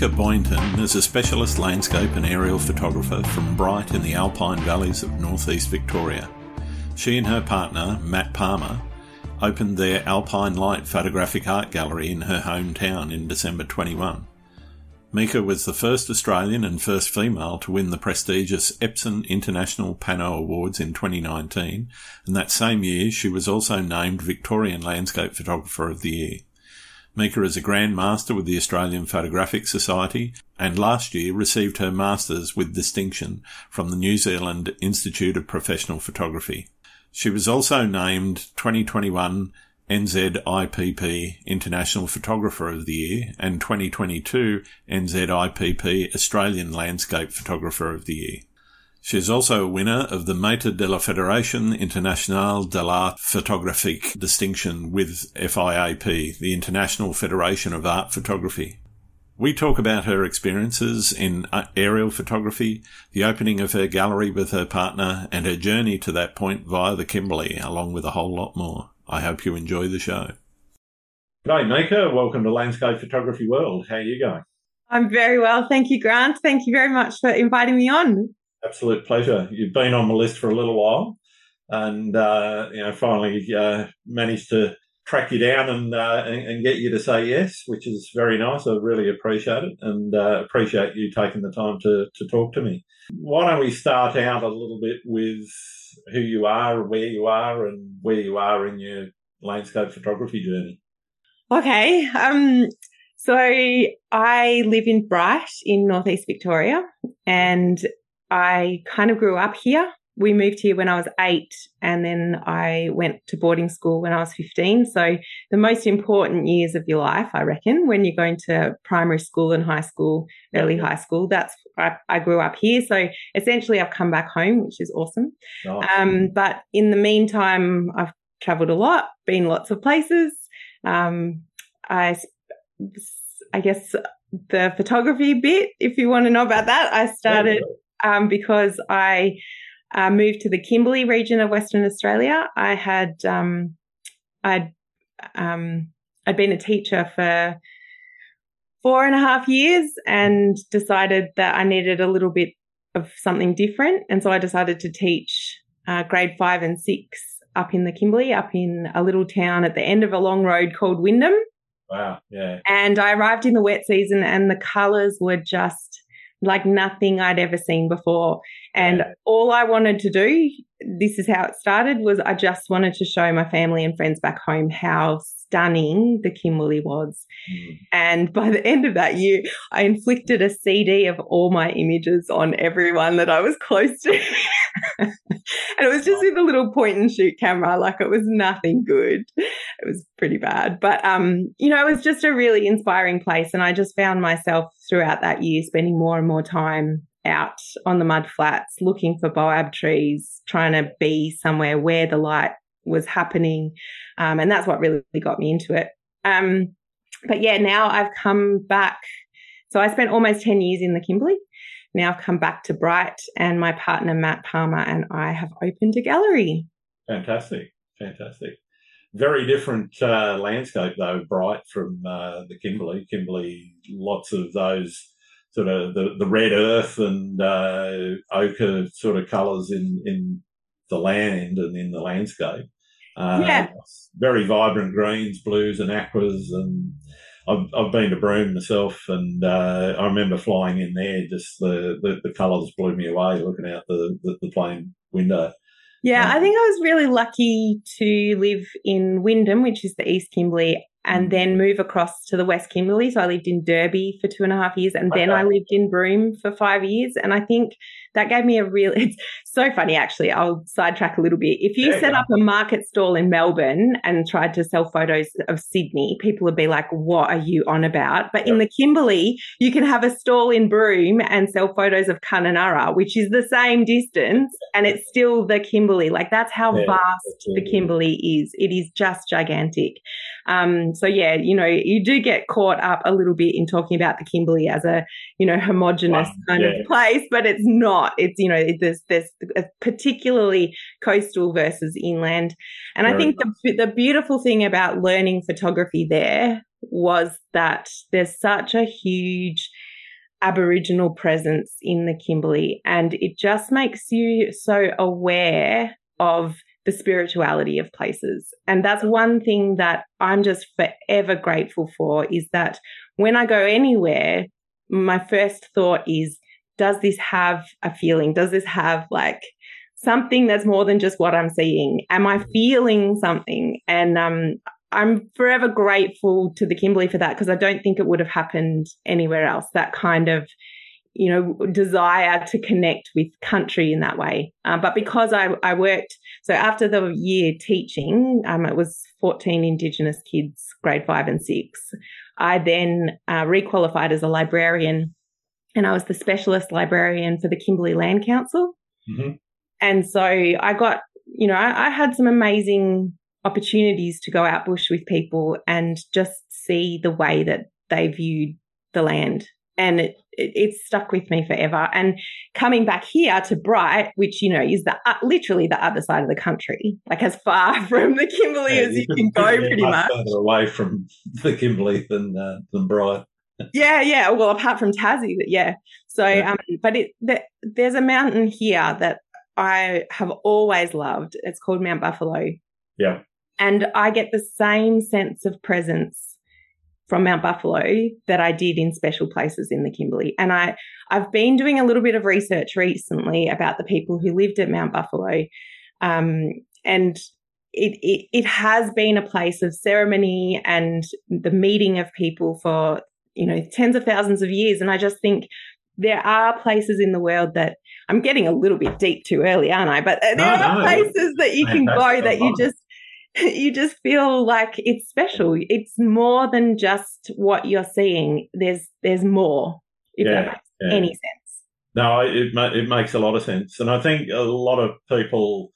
Mieke Boynton is a specialist landscape and aerial photographer from Bright in the Alpine Valleys of northeast Victoria. She and her partner, Matt Palmer, opened their Alpine Light Photographic Art Gallery in her hometown in December 21. Mieke was the first Australian and first female to win the prestigious Epson International Pano Awards in 2019, and that same year she was also named Victorian Landscape Photographer of the Year. Mieke is a Grand Master with the Australian Photographic Society and last year received her Masters with distinction from the New Zealand Institute of Professional Photography. She was also named 2021 NZIPP International Photographer of the Year and 2022 NZIPP Australian Landscape Photographer of the Year. She is also a winner of the Maître de la Fédération Internationale de l'Art Photographique distinction with FIAP, the International Federation of Art Photography. We talk about her experiences in aerial photography, the opening of her gallery with her partner, and her journey to that point via the Kimberley, along with a whole lot more. I hope you enjoy the show. G'day, Mieke. Welcome to Landscape Photography World. How are you going? I'm very well. Thank you, Grant. Thank you very much for inviting me on. Absolute pleasure. You've been on my list for a little while and, uh, you know, finally uh, managed to track you down and, uh, and, and get you to say yes, which is very nice. I really appreciate it and uh, appreciate you taking the time to, to talk to me. Why don't we start out a little bit with who you are, where you are, and where you are in your landscape photography journey. Okay. Um, so I live in Bright in northeast Victoria, and I kind of grew up here we moved here when I was eight, and then I went to boarding school when I was 15. So, the most important years of your life, I reckon, when you're going to primary school and high school, early high school, that's I, I grew up here. So, essentially, I've come back home, which is awesome. Nice. Um, but in the meantime, I've traveled a lot, been lots of places. Um, I, I guess the photography bit, if you want to know about that, I started um, because I uh, moved to the Kimberley region of Western Australia. I had um, I'd um, I'd been a teacher for four and a half years and decided that I needed a little bit of something different, and so I decided to teach uh, grade five and six up in the Kimberley, up in a little town at the end of a long road called Wyndham. Wow, yeah. And I arrived in the wet season, and the colours were just like nothing I'd ever seen before. And all I wanted to do, this is how it started, was I just wanted to show my family and friends back home how stunning the Kimberley was. Mm. And by the end of that year, I inflicted a CD of all my images on everyone that I was close to. and it was just with a little point and shoot camera, like it was nothing good. It was pretty bad. But um, you know, it was just a really inspiring place. And I just found myself throughout that year spending more and more time out on the mud flats looking for boab trees, trying to be somewhere where the light was happening. Um, and that's what really got me into it. Um, but yeah, now I've come back. So I spent almost 10 years in the Kimberley. Now I've come back to Bright, and my partner Matt Palmer and I have opened a gallery. Fantastic. Fantastic. Very different uh, landscape, though, Bright from uh, the Kimberley. Kimberley, lots of those sort of the, the red earth and uh, ochre sort of colours in, in the land and in the landscape. Uh, yeah. Very vibrant greens, blues, and aquas. And I've, I've been to Broome myself, and uh, I remember flying in there. Just the, the, the colours blew me away looking out the, the, the plane window. Yeah, um, I think I was really lucky to live in Wyndham, which is the East Kimberley, and mm. then move across to the West Kimberley. So I lived in Derby for two and a half years, and okay. then I lived in Broome for five years. And I think that gave me a real it's so funny actually. I'll sidetrack a little bit. If you set up a market stall in melbourne and tried to sell photos of sydney people would be like what are you on about? But yep. in the kimberley you can have a stall in broome and sell photos of kununurra which is the same distance and it's still the kimberley. Like that's how yeah, vast the kimberley is. It is just gigantic. Um, so yeah you know you do get caught up a little bit in talking about the kimberley as a you know homogenous kind yeah. of place but it's not not. It's you know there's there's particularly coastal versus inland, and Very I think nice. the the beautiful thing about learning photography there was that there's such a huge Aboriginal presence in the Kimberley. And it just makes you so aware of the spirituality of places. And that's one thing that I'm just forever grateful for is that when I go anywhere, my first thought is, does this have a feeling? Does this have like something that's more than just what I'm seeing? Am I feeling something? And um, I'm forever grateful to the Kimberley for that because I don't think it would have happened anywhere else. That kind of you know, desire to connect with country in that way. Uh, but because I, I worked, so after the year teaching, um, it was 14 Indigenous kids, grade five and six. I then uh, requalified as a librarian and I was the specialist librarian for the Kimberley Land Council. Mm-hmm. And so I got, you know, I, I had some amazing opportunities to go out bush with people and just see the way that they viewed the land and it, it, it's stuck with me forever. And coming back here to Bright, which you know is the uh, literally the other side of the country, like as far from the Kimberley yeah, as you, can go, pretty much. much. Further away from the Kimberley than uh, than Bright. Yeah, yeah. Well, apart from Tassie, yeah. So, yeah. um, but it the, there's a mountain here that I have always loved. It's called Mount Buffalo. Yeah. And I get the same sense of presence from Mount Buffalo that I did in special places in the Kimberley. And I, I've been doing a little bit of research recently about the people who lived at Mount Buffalo. Um, and it, it, it has been a place of ceremony and the meeting of people for, you know, tens of thousands of years. And I just think there are places in the world that I'm getting a little bit deep too early, aren't I? But there no, are no. places that you can go that you just you just feel like it's special. It's more than just what you're seeing. There's there's more. If yeah, that makes yeah. any sense. No, it it makes a lot of sense, and I think a lot of people,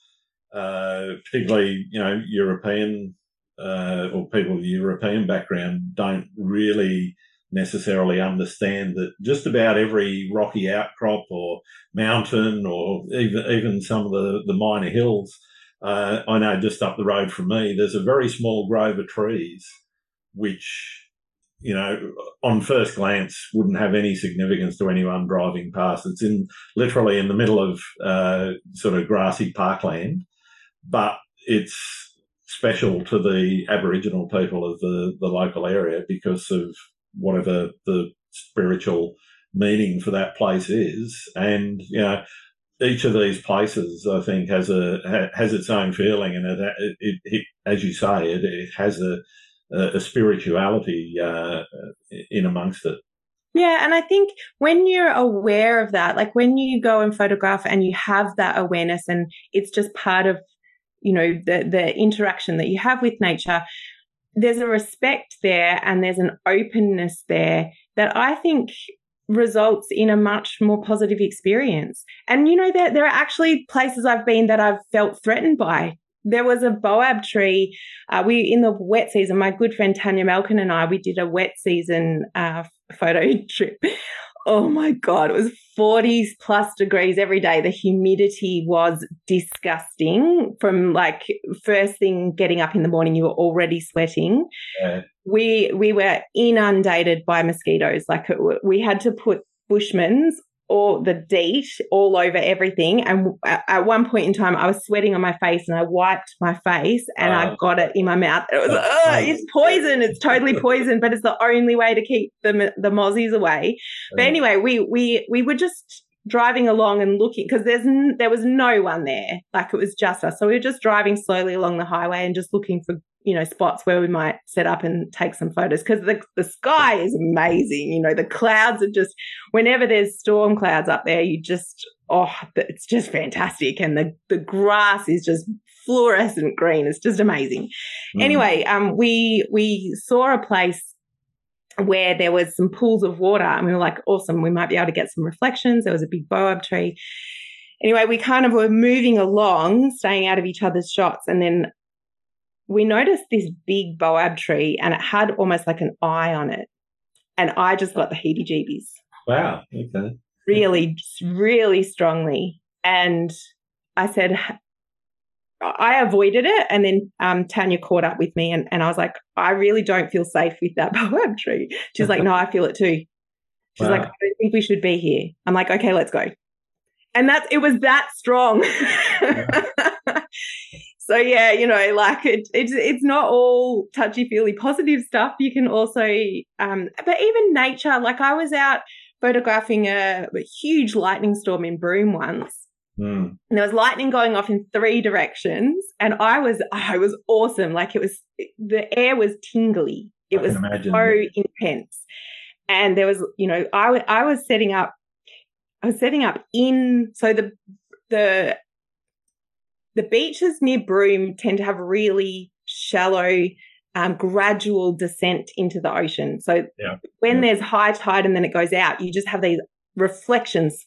uh, particularly you know European uh, or people with European background, don't really necessarily understand that just about every rocky outcrop or mountain or even even some of the the minor hills uh, I know just up the road from me, there's a very small grove of trees, which, you know, on first glance wouldn't have any significance to anyone driving past. It's in literally in the middle of uh, sort of grassy parkland, but it's special to the Aboriginal people of the, the local area because of whatever the spiritual meaning for that place is. And, you know, each of these places, I think, has a has its own feeling, and it, it, it as you say, it, it has a a spirituality uh, in amongst it. Yeah, and I think when you're aware of that, like when you go and photograph and you have that awareness, and it's just part of you know the the interaction that you have with nature, there's a respect there and there's an openness there that I think results in a much more positive experience. And you know, there, there are actually places I've been that I've felt threatened by. There was a boab tree. Uh, we in the wet season. My good friend Tanya Malkin and I we did a wet season uh, photo trip oh my God, it was 40 plus degrees every day. The humidity was disgusting from like first thing getting up in the morning, you were already sweating. Yeah. We, we were inundated by mosquitoes. Like it, we had to put Bushman's all the DEET all over everything. And at one point in time, I was sweating on my face and I wiped my face and I oh. got it in my mouth. It was, oh, it's poison. It's totally poison, but it's the only way to keep the, the mozzies away. But mm. anyway, we, we, we were just driving along and looking because there's n- there was no one there like it was just us so we were just driving slowly along the highway and just looking for you know, spots where we might set up and take some photos because the, the sky is amazing. You know, the clouds are just, whenever there's storm clouds up there, you just, oh, it's just fantastic. And the, the grass is just fluorescent green. It's just amazing. Mm. Anyway, um, we, we saw a place where there was some pools of water and we were like, awesome, we might be able to get some reflections. There was a big boab tree. Anyway, we kind of were moving along, staying out of each other's shots. And then we noticed this big boab tree and it had almost like an eye on it. And I just got the heebie jeebies. Wow. Okay. Really, really strongly. And I said, I avoided it. And then um, Tanya caught up with me and, and I was like, I really don't feel safe with that boab tree. She's like, no, I feel it too. She's wow. like, I don't think we should be here. I'm like, okay, let's go. And that's it was that strong. so yeah, you know, like it, it's it's not all touchy feely positive stuff. You can also, um, but even nature. Like I was out photographing a, a huge lightning storm in Broome once, Mm. And there was lightning going off in three directions, and I was I was awesome. Like it was the air was tingly. It was so intense, and there was you know I I was setting up I was setting up in so the the the beaches near Broome tend to have really shallow um, gradual descent into the ocean. So yeah. when yeah. there's high tide and then it goes out, you just have these reflections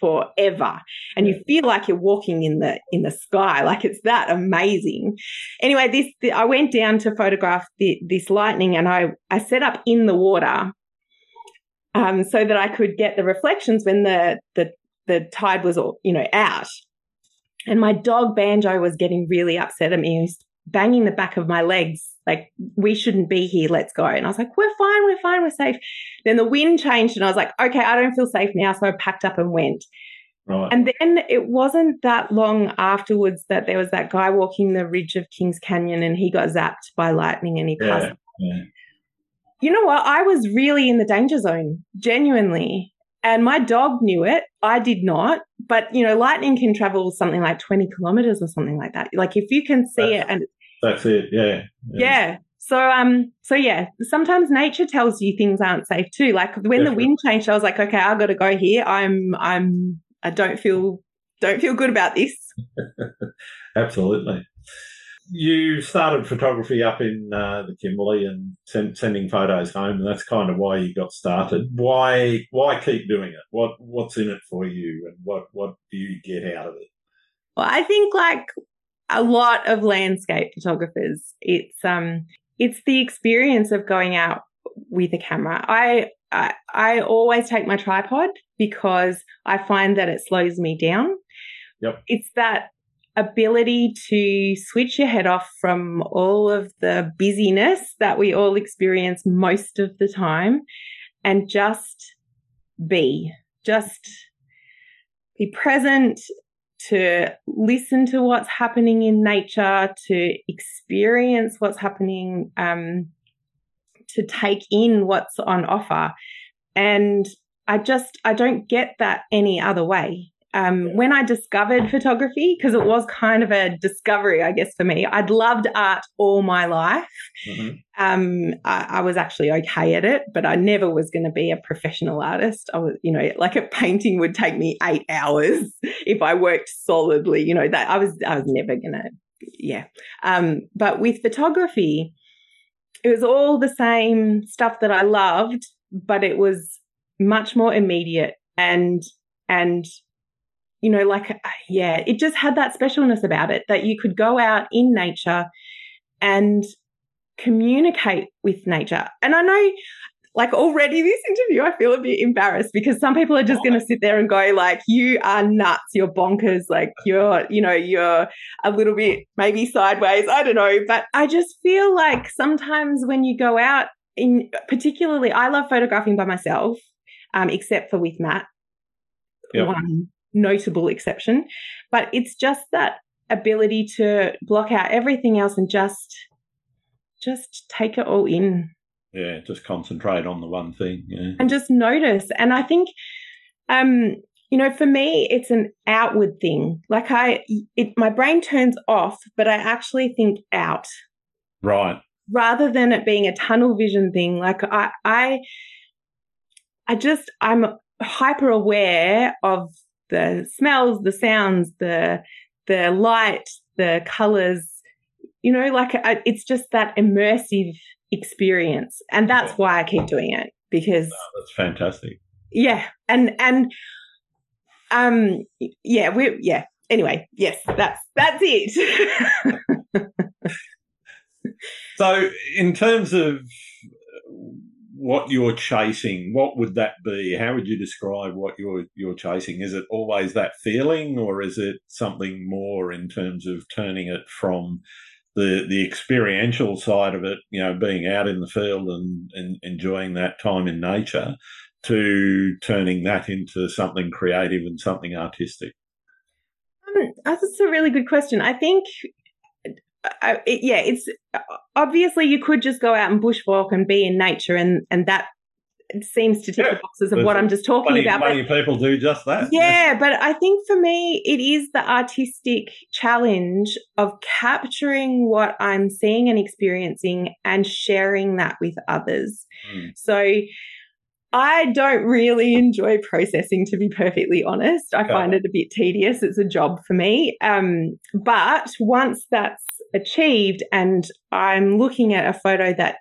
forever and you feel like you're walking in the in the sky like it's that amazing anyway this the, i went down to photograph the, this lightning and i i set up in the water um, so that i could get the reflections when the the the tide was all you know out and my dog banjo was getting really upset at me. He was banging the back of my legs like we shouldn't be here let's go. And i was like we're fine we're fine we're safe. Then the wind changed and i was like okay i don't feel safe now so i packed up and went. Right. and then it wasn't that long afterwards that there was that guy walking the ridge of kings canyon and he got zapped by lightning and he yeah, passed. yeah. you know what? I was really in the danger zone genuinely and my dog knew it i did not but you know lightning can travel something like 20 kilometers or something like that like if you can see that's, it and that's it. Yeah, yeah. Yeah. So um so yeah, sometimes nature tells you things aren't safe too. Like when Definitely. the wind changed, I was like, okay, I gotta go here. I'm I'm I don't feel don't feel good about this. Absolutely. You started photography up in uh, the Kimberley and send, sending photos home, and that's kind of why you got started. Why why keep doing it? What what's in it for you, and what what do you get out of it? Well, I think like a lot of landscape photographers. It's um it's the experience of going out with a camera. I I, I always take my tripod because I find that it slows me down. Yep. It's that ability to switch your head off from all of the busyness that we all experience most of the time and just be, just be present, to listen to what's happening in nature, to experience what's happening, um, to take in what's on offer. And I just, I don't get that any other way um, when I discovered photography, because it was kind of a discovery, I guess, for me, I'd loved art all my life. Mm-hmm. Um, I, I, was actually okay at it, but I never was going to be a professional artist. I was, you know, like a painting would take me eight hours if I worked solidly. You know, that I was, I was never going to, yeah. Um, but with photography, it was all the same stuff that I loved, but it was much more immediate and and you know, like, uh, yeah, it just had that specialness about it that you could go out in nature and communicate with nature. And I know, like, already this interview, I feel a bit embarrassed because some people are just going to sit there and go, like, you are nuts, you're bonkers, like, you're, you know, you're a little bit maybe sideways. I don't know. But I just feel like sometimes when you go out, in particularly, I love photographing by myself, um, except for with Matt. Yep. One notable exception. But it's just that ability to block out everything else and just just take it all in. Yeah, just concentrate on the one thing. Yeah. And just notice. And I think um you know, for me, it's an outward thing. Like I, it, my brain turns off, but I actually think out. Right. Rather than it being a tunnel vision thing. Like I, I, I just, I'm hyper aware of the smells, the sounds, the the light, the colors. You know, like it's just that immersive experience, and that's why I keep doing it because oh, that's fantastic. Yeah, and and um, yeah, we yeah. Anyway, yes, that's that's it. so, in terms of what you're chasing, what would that be? How would you describe what you're you're chasing? Is it always that feeling, or is it something more in terms of turning it from the the experiential side of it, you know, being out in the field and, and enjoying that time in nature, to turning that into something creative and something artistic? Um, that's a really good question. I think, I, it, yeah, it's obviously you could just go out and bushwalk and be in nature, and and that seems to tick yeah. the boxes of There's what I'm just talking plenty, about. Many people do just that. Yeah, but I think for me, it is the artistic challenge of capturing what I'm seeing and experiencing and sharing that with others. Mm. So I don't really enjoy processing, to be perfectly honest. I find it a bit tedious. It's a job for me. Um, but once that's achieved and I'm looking at a photo that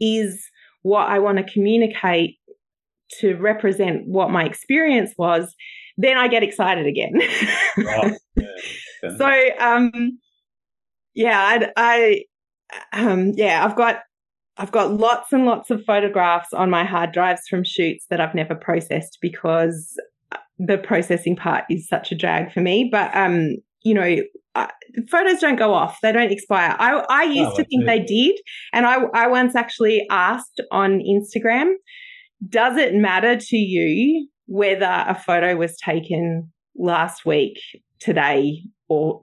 is what I want to communicate to represent what my experience was, then I get excited again. wow. yeah, so, um, yeah, I, I um, yeah, I've got I've got lots and lots of photographs on my hard drives from shoots that I've never processed because uh, the processing part is such a drag for me. But um, you know, uh, photos don't go off; they don't expire. I I used oh, to think it. they did, and I I once actually asked on Instagram, "Does it matter to you whether a photo was taken last week, today, or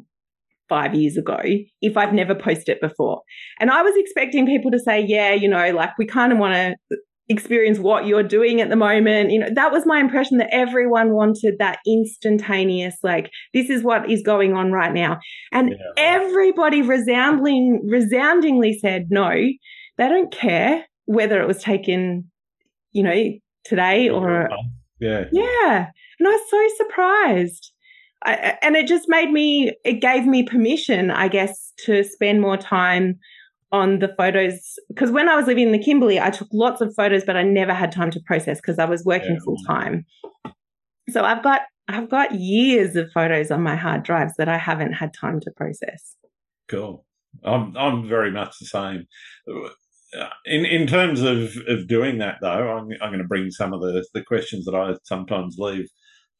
five years ago if I've never posted it before. And I was expecting people to say, yeah, you know, like we kind of want to experience what you're doing at the moment. You know, that was my impression that everyone wanted that instantaneous, like, this is what is going on right now. And yeah. everybody resounding, resoundingly said, no, they don't care whether it was taken, you know, today or. Yeah. Yeah. And I was so surprised. I, and it just made me, it gave me permission, I guess, to spend more time on the photos. Because when I was living in the Kimberley, I took lots of photos, but I never had time to process because I was working yeah. full time. So I've got I've got years of photos on my hard drives that I haven't had time to process. Cool. I'm I'm very much the same. In in terms of, of doing that though, I'm I'm going to bring some of the, the questions that I sometimes leave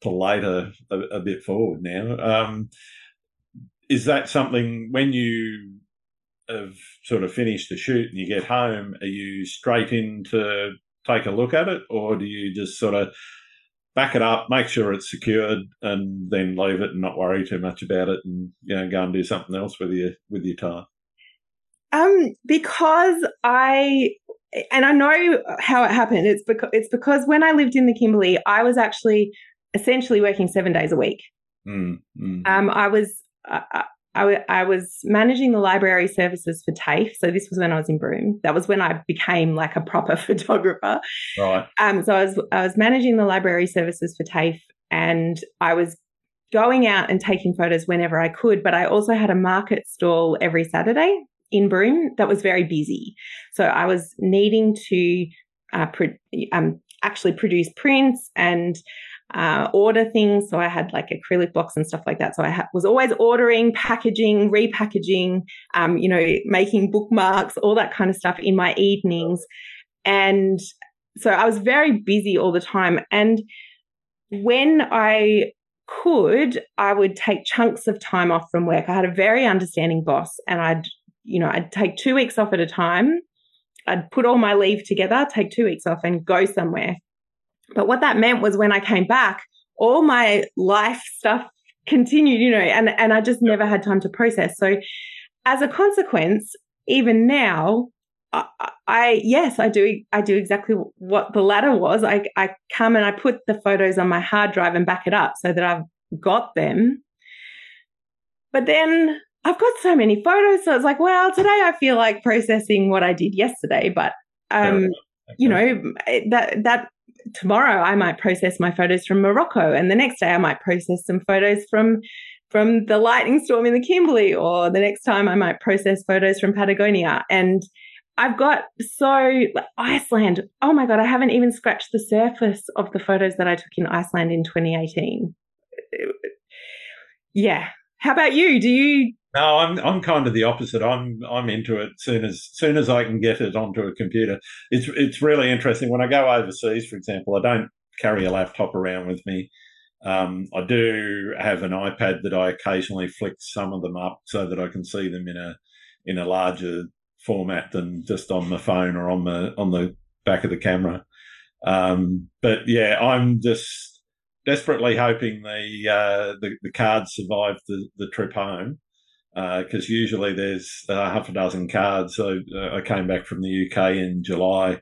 to later a, a bit forward now. Um, is that something when you have sort of finished the shoot and you get home, are you straight in to take a look at it, or do you just sort of back it up, make sure it's secured, and then leave it and not worry too much about it, and you know go and do something else with your with your time? Um, because I and I know how it happened. It's because it's because when I lived in the Kimberley, I was actually essentially working seven days a week. Mm, mm. Um, I was I, I, I, was managing the library services for TAFE. So this was when I was in Broome. That was when I became like a proper photographer. Right. Um, so I was I was managing the library services for TAFE, and I was going out and taking photos whenever I could. But I also had a market stall every Saturday in Broome that was very busy. So I was needing to uh, pro- um, actually produce prints and uh, order things. So I had like acrylic blocks and stuff like that. So I ha- was always ordering, packaging, repackaging, um, you know, making bookmarks, all that kind of stuff in my evenings. And so I was very busy all the time. And when I could, I would take chunks of time off from work. I had a very understanding boss and I'd, you know, I'd take two weeks off at a time. I'd put all my leave together, take two weeks off and go somewhere but what that meant was when I came back, all my life stuff continued, you know, and, and I just never had time to process. So as a consequence, even now, I, I, yes, I do. I do exactly what the latter was. I I come and I put the photos on my hard drive and back it up so that I've got them. But then I've got so many photos, so it's like, well, today I feel like processing what I did yesterday, but um, you know that that tomorrow I might process my photos from Morocco, and the next day I might process some photos from from the lightning storm in the Kimberley, or the next time I might process photos from Patagonia. And I've got so Iceland. Oh my god, I haven't even scratched the surface of the photos that I took in Iceland in 2018. Yeah. How about you? Do you no, I'm I'm kind of the opposite. I'm I'm into it soon as soon as I can get it onto a computer. It's it's really interesting. When I go overseas, for example, I don't carry a laptop around with me. Um, I do have an iPad that I occasionally flick some of them up so that I can see them in a in a larger format than just on the phone or on the on the back of the camera. Um, but yeah, I'm just desperately hoping the uh, the, the cards survive the, the trip home because uh, usually there's uh, half a dozen cards. So uh, I came back from the UK in July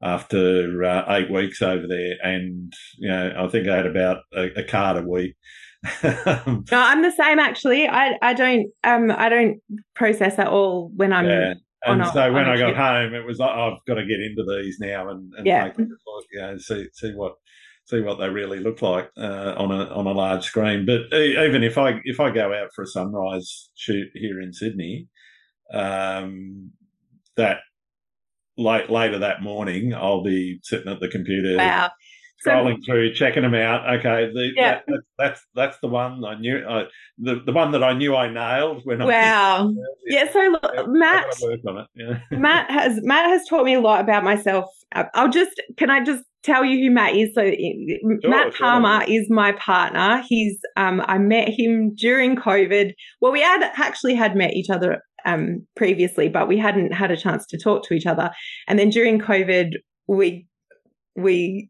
after uh, eight weeks over there, and you know I think I had about a, a card a week. no, I'm the same actually. I I don't um I don't process at all when I'm. Yeah. And so a, when I got home, it was like oh, I've got to get into these now and, and yeah. look, you know, see see what see what they really look like uh, on a on a large screen. But even if I if I go out for a sunrise shoot here in Sydney, um, that late later that morning, I'll be sitting at the computer. Wow. Scrolling so, through, checking them out. Okay, the, yeah. That, that's that's the one I knew. Uh, the the one that I knew I nailed when. Wow. I yeah. So look, Matt. Yeah. Matt has Matt has taught me a lot about myself. I'll just can I just tell you who Matt is? So sure, Matt Palmer sure. is my partner. He's um I met him during COVID. Well, we had actually had met each other um, previously, but we hadn't had a chance to talk to each other. And then during COVID, we we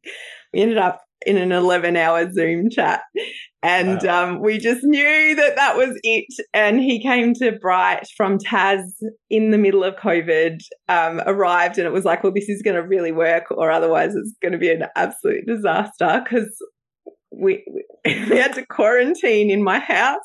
we ended up in an 11 hour Zoom chat. And wow. um, we just knew that that was it. And he came to Bright from Tas in the middle of COVID, um, arrived, and it was like, well, this is going to really work, or otherwise it's going to be an absolute disaster because we, we had to quarantine in my house.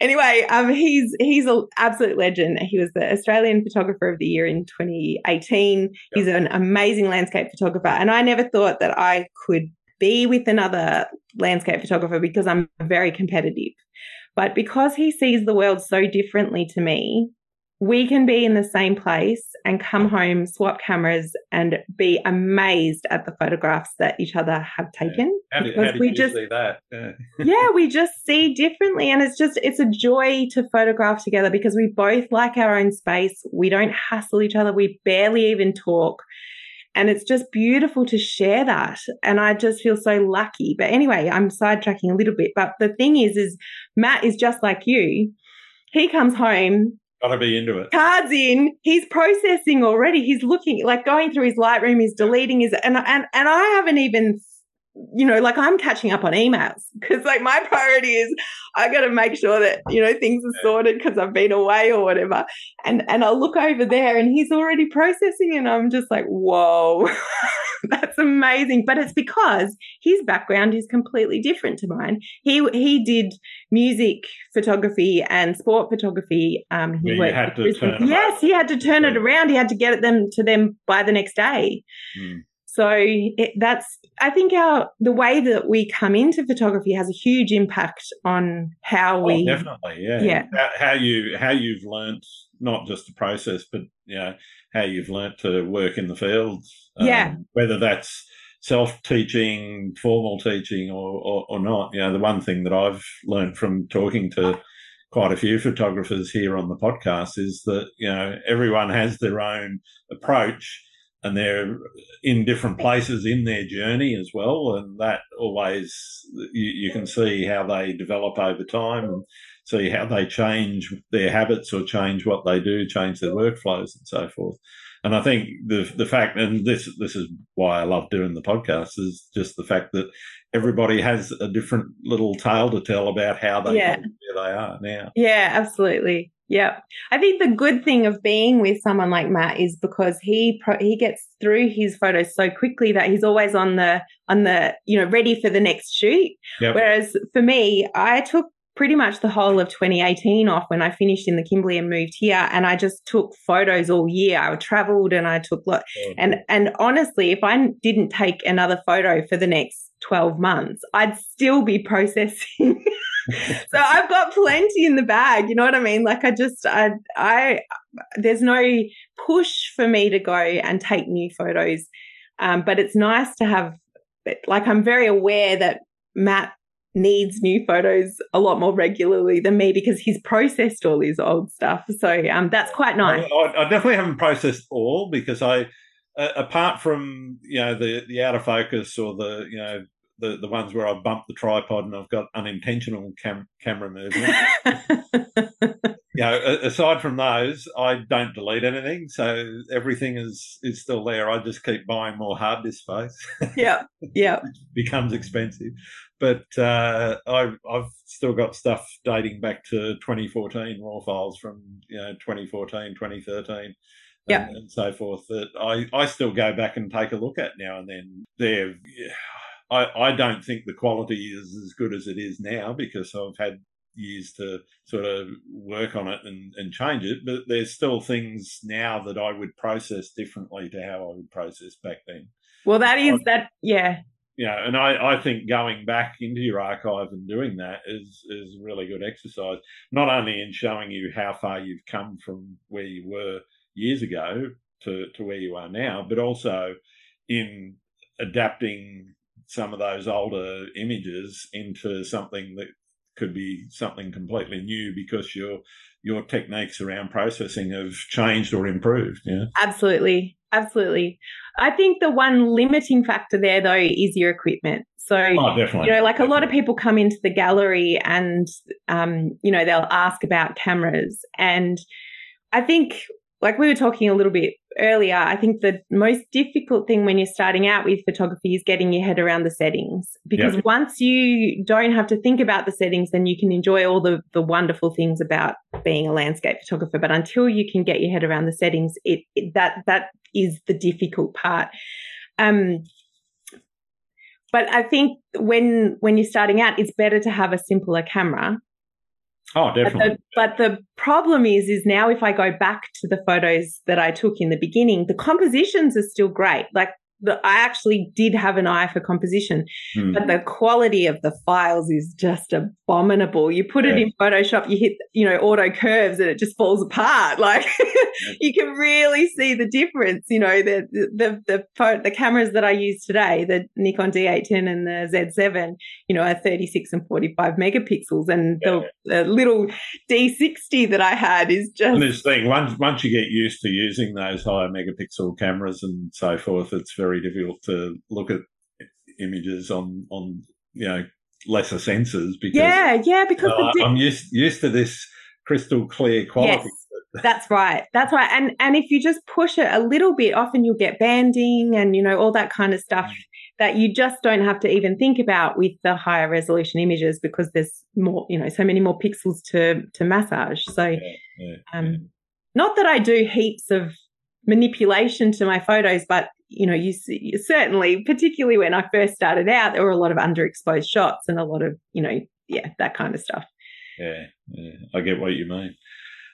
Anyway, um, he's he's an absolute legend. He was the Australian Photographer of the Year in 2018. Yep. He's an amazing landscape photographer, and I never thought that I could be with another landscape photographer because I'm very competitive. But because he sees the world so differently to me, we can be in the same place and come home, swap cameras, and be amazed at the photographs that each other have taken. How do, because how we just see that? Yeah. yeah, we just see differently, and it's just it's a joy to photograph together because we both like our own space. We don't hassle each other. We barely even talk. And it's just beautiful to share that. And I just feel so lucky. But anyway, I'm sidetracking a little bit. But the thing is, is Matt is just like you. He comes home Gotta be into it. Cards in. He's processing already. He's looking like going through his Lightroom. He's deleting his and and and I haven't even you know, like I'm catching up on emails because like my priority is I got to make sure that you know things are sorted because I've been away or whatever. And and I'll look over there and he's already processing, and I'm just like, whoa, that's amazing. But it's because his background is completely different to mine. He he did music photography and sport photography. Um, he yeah, worked. yes, he had to turn it around. He had to get them to them by the next day. Mm. So it, that's, I think our, the way that we come into photography has a huge impact on how oh, we. Definitely. Yeah. Yeah. How, you, how you've learnt not just the process, but, you know, how you've learnt to work in the fields. Um, yeah. Whether that's self teaching, formal teaching or, or, or not. You know, the one thing that I've learned from talking to quite a few photographers here on the podcast is that, you know, everyone has their own approach and they're in different places in their journey as well. And that always, you, you, can see how they develop over time and see how they change their habits or change what they do, change their workflows and so forth. And I think the the fact, and this this is why I love doing the podcast, is just the fact that everybody has a different little tale to tell about how they yeah. where they are now. Yeah, absolutely. Yeah. I think the good thing of being with someone like Matt is because he pro- he gets through his photos so quickly that he's always on the on the you know ready for the next shoot. Yep. Whereas for me, I took pretty much the whole of 2018 off when I finished in the Kimberley and moved here and I just took photos all year. I traveled and I took lot mm-hmm. and and honestly if I didn't take another photo for the next 12 months, I'd still be processing so I've got plenty in the bag. You know what I mean? Like I just, I, I, there's no push for me to go and take new photos. Um, but it's nice to have, like, I'm very aware that Matt needs new photos a lot more regularly than me because he's processed all his old stuff. So um, that's quite nice. I, I definitely haven't processed all because I, uh, apart from you know the the out of focus or the you know the, the ones where I've bumped the tripod and I've got unintentional cam- camera movement. you know, aside from those, I don't delete anything, so everything is is still there. I just keep buying more hard disk space. Yeah, yeah, becomes expensive. But uh, I've I've still got stuff dating back to 2014 raw files from you know 2014, 2013. Yeah. And, so forth that I, I still go back and take a look at now and then. They're, I, I don't think the quality is as good as it is now because I've had years to sort of work on it and, and change it. But there's still things now that I would process differently to how I would process back then. Well, that is I, that, yeah. Yeah, and I, I think going back into your archive and doing that is is really good exercise. Not only in showing you how far you've come from where you were years ago to, to where you are now, but also in adapting some of those older images into something that could be something completely new because your your techniques around processing have changed or improved. Yeah, absolutely, absolutely. I think the one limiting factor there, though, is your equipment. So, oh, definitely. you know, like a lot of people come into the gallery and, um, you know, they'll ask about cameras. And I think like we were talking a little bit earlier, I think the most difficult thing when you're starting out with photography is getting your head around the settings. Because yep. once you don't have to think about the settings, then you can enjoy all the, the wonderful things about being a landscape photographer. But until you can get your head around the settings, it, it that that is the difficult part. Um, but I think when when you're starting out, it's better to have a simpler camera Oh, definitely. But the, but the, problem is, is now if I go back to the photos that I took in the beginning, the compositions are still great. Like the, I actually did have an eye for composition, mm. but the quality of the files is just abominable. You put yeah. it in Photoshop, you hit, you know, auto curves and it just falls apart. Like you can really see the difference. You know, the, the, the, the, the cameras that I use today, the Nikon D810 and the Z7, you know, are 36 and 45 megapixels. And yeah. the, the, little D60 that I had is just. And this thing, once, once you get used to using those higher megapixel cameras and so forth, it's very difficult to look at images on, on, you know, lesser sensors because yeah, yeah, because di- I'm used used to this crystal clear quality. Yes, that's right. That's right. And and if you just push it a little bit, often you'll get banding and you know all that kind of stuff mm. that you just don't have to even think about with the higher resolution images because there's more, you know, so many more pixels to to massage. So, yeah, yeah, um, yeah. not that I do heaps of manipulation to my photos, but you know, you, see, certainly, particularly when I first started out, there were a lot of underexposed shots and a lot of, you know, yeah, that kind of stuff. Yeah, yeah, I get what you mean.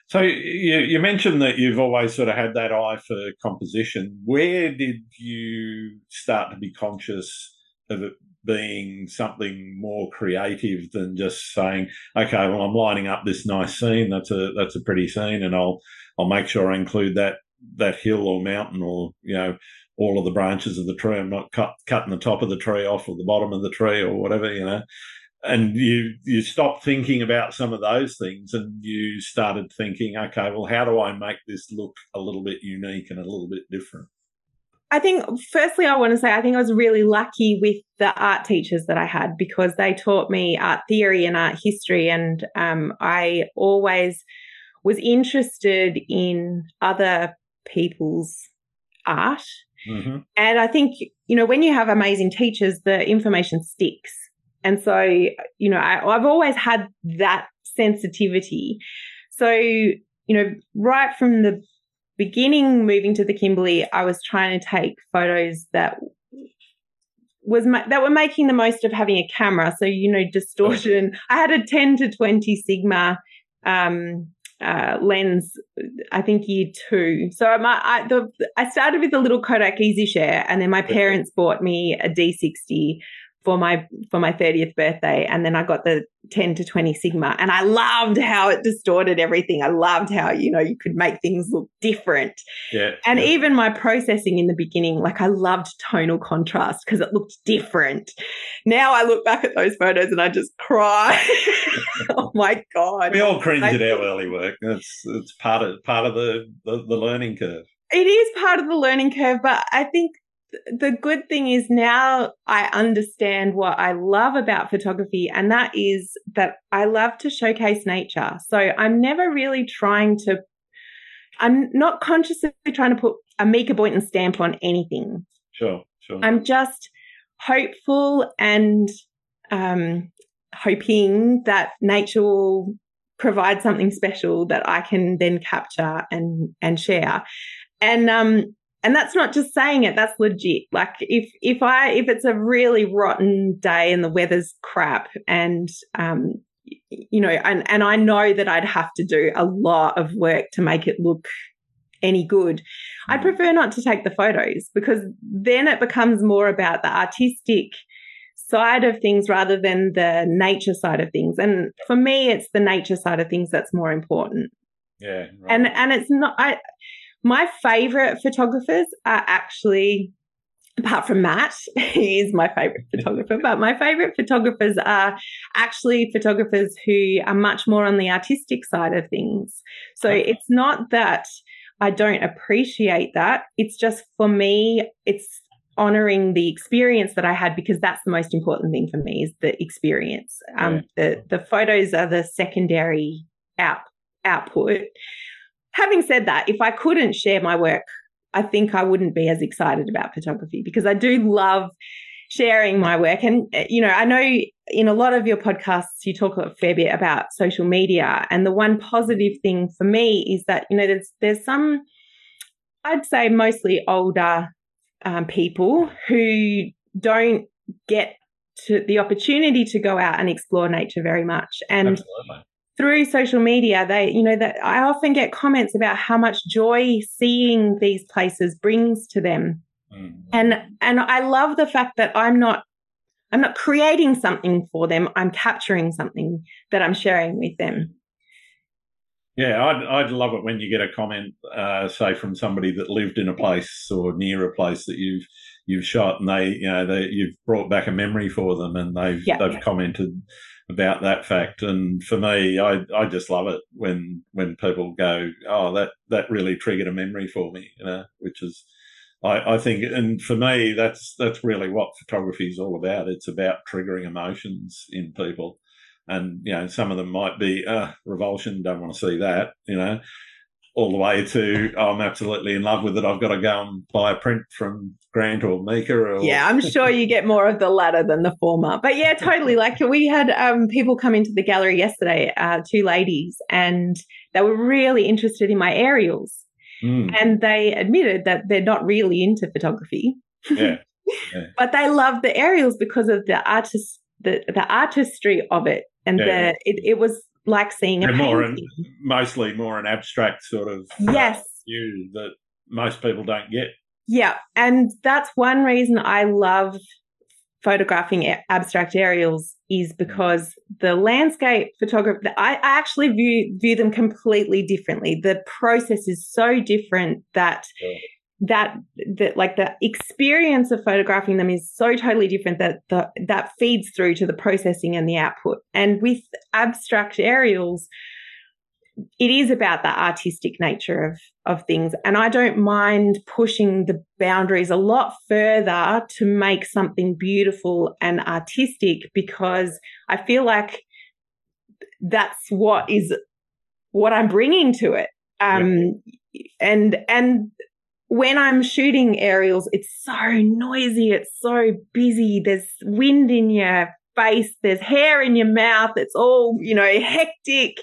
So you, you mentioned that you've always sort of had that eye for composition. Where did you start to be conscious of it being something more creative than just saying, okay, well, I'm lining up this nice scene. That's a that's a pretty scene, and I'll I'll make sure I include that that hill or mountain or you know all of the branches of the tree. I'm not cut, cutting the top of the tree off or the bottom of the tree or whatever, you know. And you you stop thinking about some of those things and you started thinking, okay, well, how do I make this look a little bit unique and a little bit different? I think, firstly, I want to say I think I was really lucky with the art teachers that I had because they taught me art theory and art history. And um, I always was interested in other people's art Mm-hmm. And I think, you know, when you have amazing teachers, the information sticks. And so, you know, I, I've always had that sensitivity. So, you know, right from the beginning, moving to the Kimberley, I was trying to take photos that was ma- that were making the most of having a camera. So, you know, distortion. I had a 10 to 20 Sigma um, uh, lens, I think year two. So my, I, the, I started with a little Kodak EasyShare, and then my parents bought me a D60 for my for my 30th birthday and then I got the 10 to 20 sigma and I loved how it distorted everything. I loved how you know you could make things look different. Yeah. And yeah. even my processing in the beginning like I loved tonal contrast because it looked different. Now I look back at those photos and I just cry. oh my god. We all cringe I, at our early work. It's it's part of part of the, the the learning curve. It is part of the learning curve but I think the good thing is now I understand what I love about photography, and that is that I love to showcase nature. So I'm never really trying to, I'm not consciously trying to put a Mieke Boynton stamp on anything. Sure, sure. I'm just hopeful and um, hoping that nature will provide something special that I can then capture and and share. And um and that's not just saying it that's legit like if if i if it's a really rotten day and the weather's crap and um you know and and i know that i'd have to do a lot of work to make it look any good i'd mm. prefer not to take the photos because then it becomes more about the artistic side of things rather than the nature side of things and for me it's the nature side of things that's more important yeah right. and and it's not i my favorite photographers are actually, apart from Matt, he is my favorite photographer, but my favorite photographers are actually photographers who are much more on the artistic side of things. So okay. it's not that I don't appreciate that. It's just for me, it's honoring the experience that I had because that's the most important thing for me is the experience. Um, the the photos are the secondary out output having said that, if I couldn't share my work, I think I wouldn't be as excited about photography because I do love sharing my work. And, eh, you know, I know in a lot of your podcasts, you talk a fair bit about social media. And the one positive thing for me is that, you know, there's, there's some, I'd say mostly older um, people who don't get to the opportunity to go out and explore nature very much. And Absolutely through social media, they, you know, that I often get comments about how much joy seeing these places brings to them. Mm. And and I love the fact that I'm not I'm not creating something for them. I'm capturing something that I'm sharing with them. Yeah, I'd, I'd love it when you get a comment, uh, say from somebody that lived in a place or near a place that you've you've shot, and they, you know, they you've brought back a memory for them, and they've yeah. they've commented about that fact. And for me, I, I just love it when when people go, oh, that that really triggered a memory for me, you know, which is. I, I think, and for me, that's that's really what photography is all about. It's about triggering emotions in people, and you know, some of them might be uh, revulsion, don't want to see that, you know, all the way to oh, I'm absolutely in love with it. I've got to go and buy a print from Grant or Mieke. Or... Yeah, I'm sure you get more of the latter than the former. But yeah, totally. Like we had um, people come into the gallery yesterday, uh, two ladies, and they were really interested in my aerials. Mm. And they admitted that they're not really into photography. Yeah. yeah. but they love the aerials because of the artist the, the artistry of it. And yeah. the it, it was like seeing a more an, mostly more an abstract sort of uh, yes view that most people don't get. Yeah, and that's one reason I love photographing abstract aerials is because the landscape photography I, I actually view view them completely differently. The process is so different that that that like the experience of photographing them is so totally different that the, that feeds through to the processing and the output. And with abstract aerials, it is about the artistic nature of of things and i don't mind pushing the boundaries a lot further to make something beautiful and artistic because i feel like that's what is what i'm bringing to it um yeah. and and when I'm shooting aerials, it's so noisy, it's so busy. There's wind in your face, there's hair in your mouth, it's all, you know, hectic.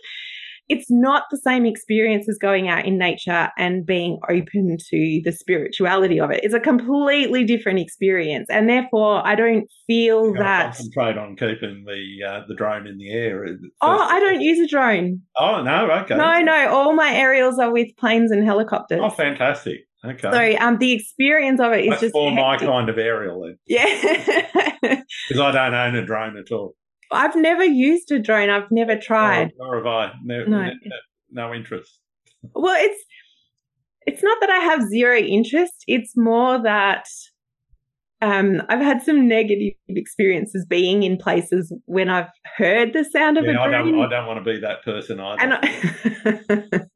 It's not the same experience as going out in nature and being open to the spirituality of it. It's a completely different experience, and therefore, I don't feel that. Concentrate on keeping the uh, the drone in the air. Oh, I don't use a drone. Oh no, okay. No, no, all my aerials are with planes and helicopters. Oh, fantastic. Okay. So um, the experience of it is That's just for my kind of aerial then. Yeah. Because I don't own a drone at all. I've never used a drone. I've never tried. Nor, nor have I. No, no. no interest. Well, it's it's not that I have zero interest. It's more that um, I've had some negative experiences being in places when I've heard the sound of yeah, a drone. I don't, I don't want to be that person either. I,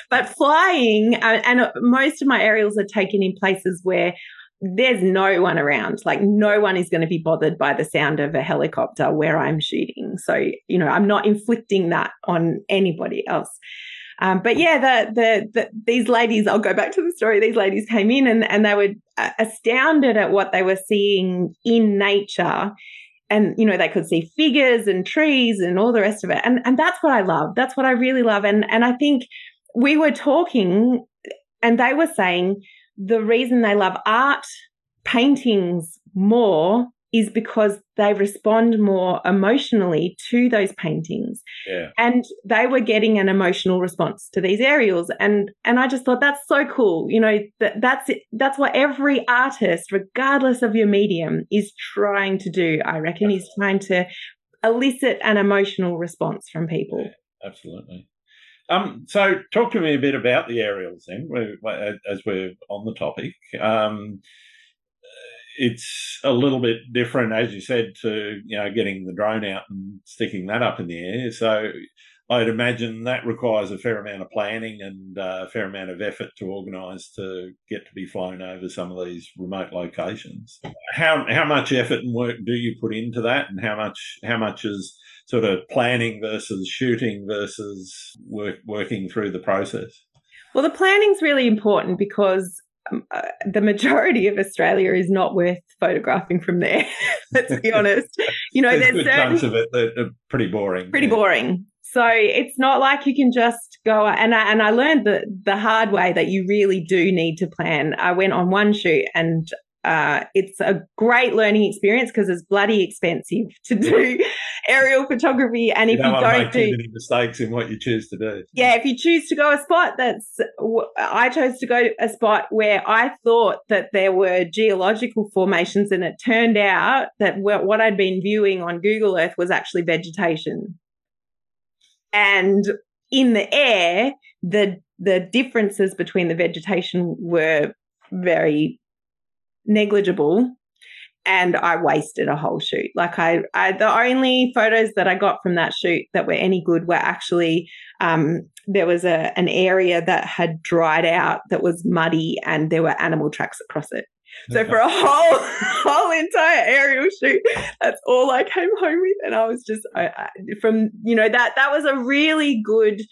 but flying, uh, and most of my aerials are taken in places where there's no one around. Like no one is going to be bothered by the sound of a helicopter where I'm shooting. So, you know, I'm not inflicting that on anybody else. Um, but yeah, the, the, the, these ladies, I'll go back to the story. These ladies came in and, and they were uh, astounded at what they were seeing in nature. And, you know, they could see figures and trees and all the rest of it. And, and that's what I love. That's what I really love. And, and I think we were talking and they were saying the reason they love art paintings more is because they respond more emotionally to those paintings. Yeah. And they were getting an emotional response to these aerials. And and I just thought that's so cool. You know, that that's it, that's what every artist, regardless of your medium, is trying to do, I reckon, is trying to elicit an emotional response from people. Yeah, absolutely. Um, so talk to me a bit about the aerials then, as we're on the topic. Um, it's a little bit different, as you said, to you know getting the drone out and sticking that up in the air. So I'd imagine that requires a fair amount of planning and uh, a fair amount of effort to organise to get to be flown over some of these remote locations. How how much effort and work do you put into that, and how much how much is sort of planning versus shooting versus work, working through the process? Well, the planning's really important because um, uh, the majority of Australia is not worth photographing from there. Let's be honest. You know, there's, there's certain chunks of it that are pretty boring. Pretty yeah. boring. So it's not like you can just go and I, and I learned the the hard way that you really do need to plan. I went on one shoot and uh, it's a great learning experience because it's bloody expensive to do aerial photography. And you if you don't, do any mistakes in what you choose to do, yeah, if you choose to go a spot that's, I chose to go a spot where I thought that there were geological formations, and it turned out that what I'd been viewing on Google Earth was actually vegetation. And in the air, the the differences between the vegetation were very negligible and I wasted a whole shoot. Like I, I, the only photos that I got from that shoot that were any good were actually um, there was a an area that had dried out that was muddy and there were animal tracks across it. So for a whole whole entire aerial shoot, that's all I came home with, and I was just I, I, from you know that that was a really good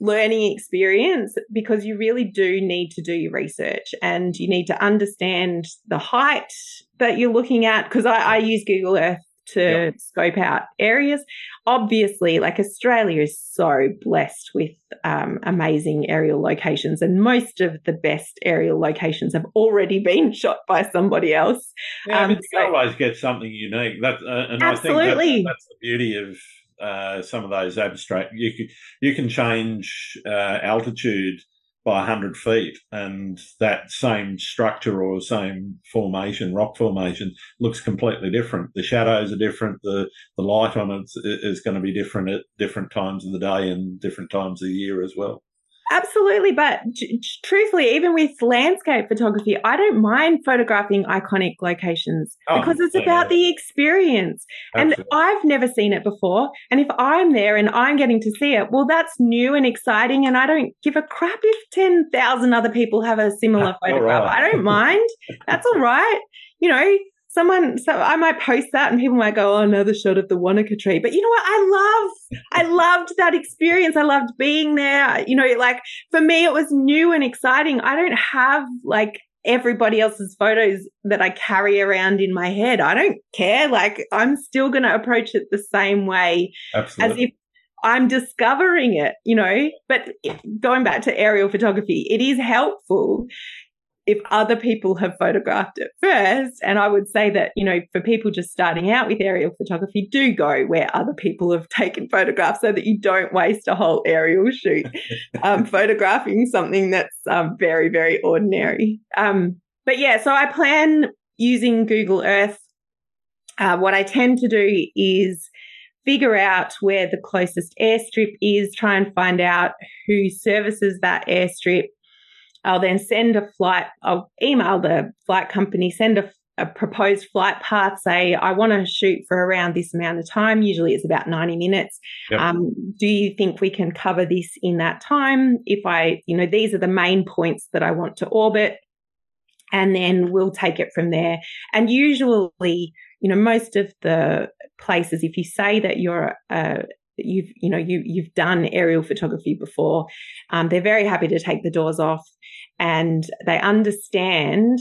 learning experience because you really do need to do your research and you need to understand the height that you're looking at. Because I, I, use Google Earth to yep. scope out areas. Obviously, like Australia is so blessed with um, amazing aerial locations, and most of the best aerial locations have already been shot by somebody else. Yeah, um, but you so, always get something unique. That, uh, and absolutely. I think that, that's the beauty of uh, some of those abstract. You can you can change uh, altitude by 100 feet, and that same structure or same formation, rock formation, looks completely different. The shadows are different. The the light on it is going to be different at different times of the day and different times of the year as well. Absolutely. But t- truthfully, even with landscape photography, I don't mind photographing iconic locations oh, because it's yeah, about the experience. Absolutely. And I've never seen it before. And if I'm there and I'm getting to see it, well, that's new and exciting. And I don't give a crap if 10,000 other people have a similar photograph. Right. I don't mind. That's all right. You know, someone so I might post that and people might go, Oh, another shot of the Wanaka tree. But you know what? I love I loved that experience. I loved being there. You know, like for me it was new and exciting. I don't have like everybody else's photos that I carry around in my head. I don't care. Like I'm still gonna approach it the same way Absolutely. as if I'm discovering it, you know. But eh, going back to aerial photography, it is helpful if other people have photographed it first. And I would say that, you know, for people just starting out with aerial photography, do go where other people have taken photographs so that you don't waste a whole aerial shoot um, photographing something that's um, very, very ordinary. Um, but yeah, so I plan using Google Earth. Uh, what I tend to do is figure out where the closest airstrip is, try and find out who services that airstrip I'll then send a flight, I'll email the flight company, send a, a proposed flight path, say, I want to shoot for around this amount of time. Usually it's about 90 minutes. Yep. Um, do you think we can cover this in that time? If I, you know, these are the main points that I want to orbit. and then we'll take it from there. And usually, you know, most of the places, if you say that you're a, you've you know you you've done aerial photography before um, they're very happy to take the doors off and they understand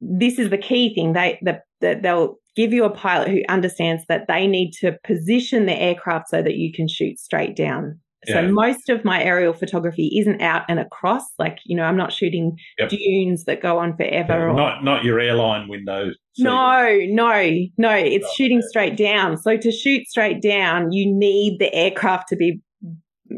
this is the key thing they that the, they'll give you a pilot who understands that they need to position the aircraft so that you can shoot straight down so yeah. most of my aerial photography isn't out and across. Like you know, I'm not shooting yep. dunes that go on forever. Yeah, or, not not your airline window. No, no, no. It's oh, shooting yeah. straight down. So to shoot straight down, you need the aircraft to be,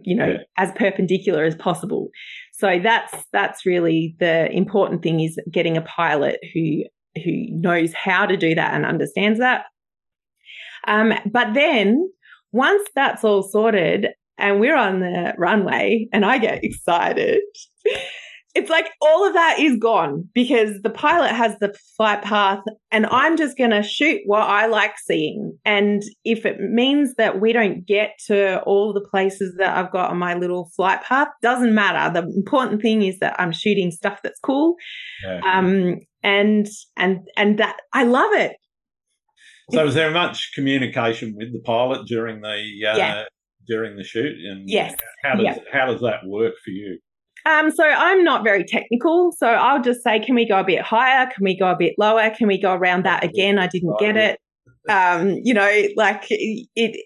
you know, as perpendicular as possible. So that's that's really the important thing is getting a pilot who who knows how to do that and understands that. Um, but then once that's all sorted, and we're on the runway and I get excited. It's like all of that is gone because the pilot has the flight path and I'm just going to shoot what I like seeing. And if it means that we don't get to all the places that I've got on my little flight path, doesn't matter. The important thing is that I'm shooting stuff that's cool. Yeah. Um, and, and, and that I love it. So, was there much communication with the pilot during the uh, yeah during the shoot? And yes. How does how does that work for you? Um, so I'm not very technical. So I'll just say, can we go a bit higher? Can we go a bit lower? Can we go around that again? I didn't get it. Um, you know, like it,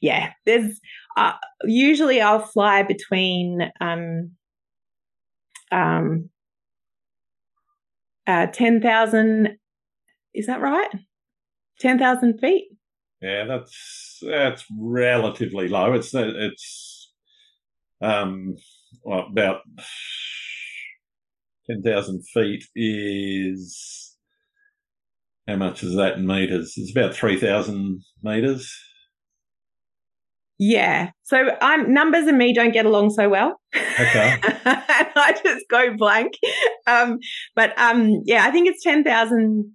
yeah, there's, uh, usually I'll fly between, um, um, uh, 10,000, is that right? 10,000 feet. Yeah, that's that's relatively low. It's it's um well, about ten thousand feet is how much is that in meters? It's about three thousand meters. Yeah. So I'm numbers and me don't get along so well. Okay. I just go blank. Um, but um, yeah, I think it's ten thousand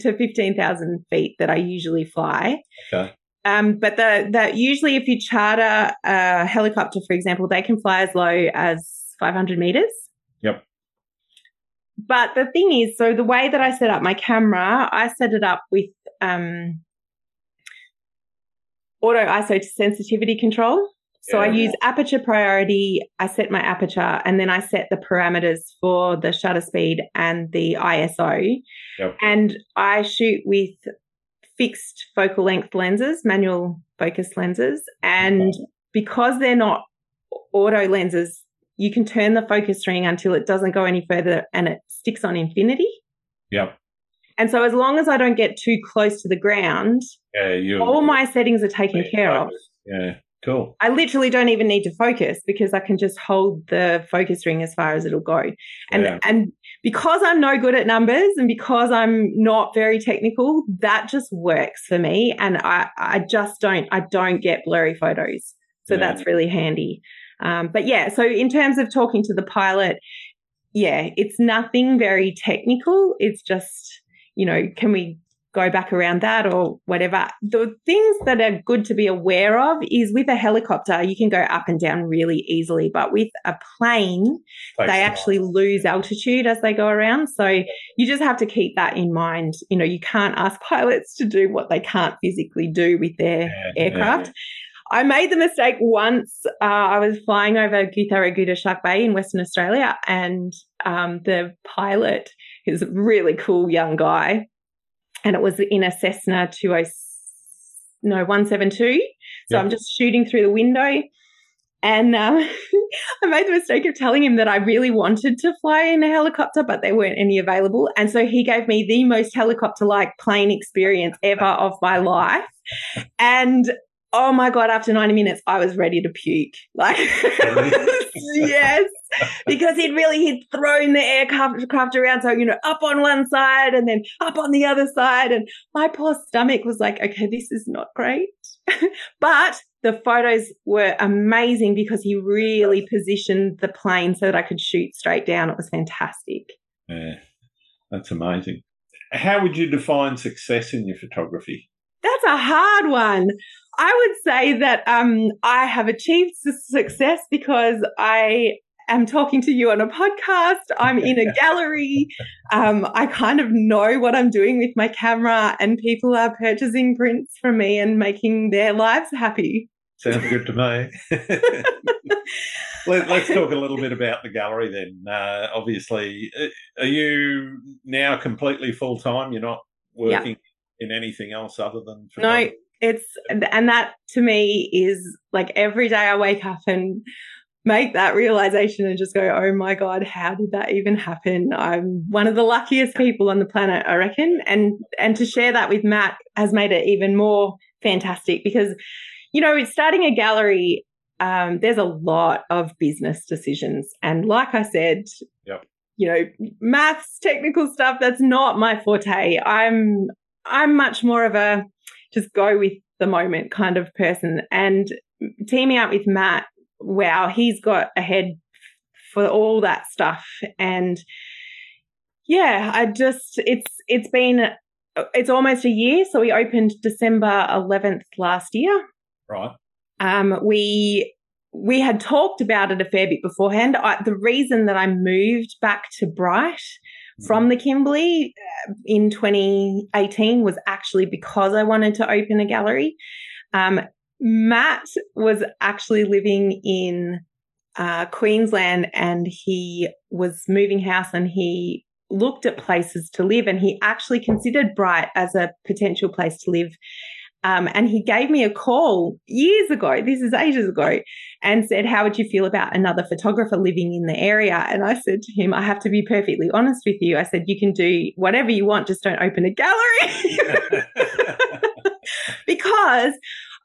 to 15,000 feet that I usually fly. Okay. Um, but the, the usually if you charter a helicopter, for example, they can fly as low as 500 meters. Yep. But the thing is, so the way that I set up my camera, I set it up with um, auto ISO sensitivity control. So yeah. I use aperture priority. I set my aperture and then I set the parameters for the shutter speed and the ISO. Yep. And I shoot with fixed focal length lenses, manual focus lenses. And because they're not auto lenses, you can turn the focus ring until it doesn't go any further and it sticks on infinity. Yep. And so as long as I don't get too close to the ground, yeah, all my settings are taken care focus. of. Yeah. Cool. I literally don't even need to focus because I can just hold the focus ring as far as it'll go. And yeah. and because I'm no good at numbers and because I'm not very technical, that just works for me. And I, I just don't I don't get blurry photos. So yeah. that's really handy. Um, but yeah, so in terms of talking to the pilot, yeah, it's nothing very technical. It's just, you know, can we go back around that or whatever. The things that are good to be aware of is with a helicopter, you can go up and down really easily, but with a plane, Thanks they actually lose altitude as they go around. So you just have to keep that in mind. You know, you can't ask pilots to do what they can't physically do with their yeah, aircraft. Yeah. I made the mistake once. Uh, I was flying over Gutharraguda Shark Bay in Western Australia, and um, the pilot is a really cool young guy and it was in a Cessna 20 no 172 so I'm just shooting through the window and uh, I made the mistake of telling him that I really wanted to fly in a helicopter, but there weren't any available. And so he gave me the most helicopter like plane experience ever of my life. And oh my God, after 90 minutes, I was ready to puke. Like, yes, because he'd really, he'd thrown the aircraft around. So, you know, up on one side and then up on the other side. And my poor stomach was like, okay, this is not great. but the photos were amazing because he really positioned the plane so that I could shoot straight down. It was fantastic. Yeah, that's amazing. How would you define success in your photography? That's a hard one. I would say that um, I have achieved success because I am talking to you on a podcast. I'm in a gallery. Um, I kind of know what I'm doing with my camera, and people are purchasing prints from me and making their lives happy. Sounds good to me. Let, us talk a little bit about the gallery then. Uh, obviously, uh, are you now completely full time? You're not working in anything else other than no. It's and that to me is like every day I wake up and make that realization and just go, oh my God, how did that even happen? I'm one of the luckiest people on the planet, I reckon. And and to share that with Matt has made it even more fantastic because, you know, starting a gallery, um, there's a lot of business decisions. And like I said, yep. you know, maths, technical stuff, that's not my forte. I'm I'm much more of a just go with the moment kind of person. And teaming up with Matt wow, he's got a head for all that stuff. And yeah, I just it's it's been it's almost a year. So we opened December 11th last year. Right. Um, we we had talked about it a fair bit beforehand. I, the reason that I moved back to Bright mm-hmm. from the Kimberley uh, in 2018 was actually because I wanted to open a gallery. Um, Matt was actually living in uh, Queensland and he was moving house and he looked at places to live and he actually considered Bright as a potential place to live. Um, and he gave me a call years ago, this is ages ago, and said, How would you feel about another photographer living in the area? And I said to him, I have to be perfectly honest with you. I said, You can do whatever you want, just don't open a gallery. because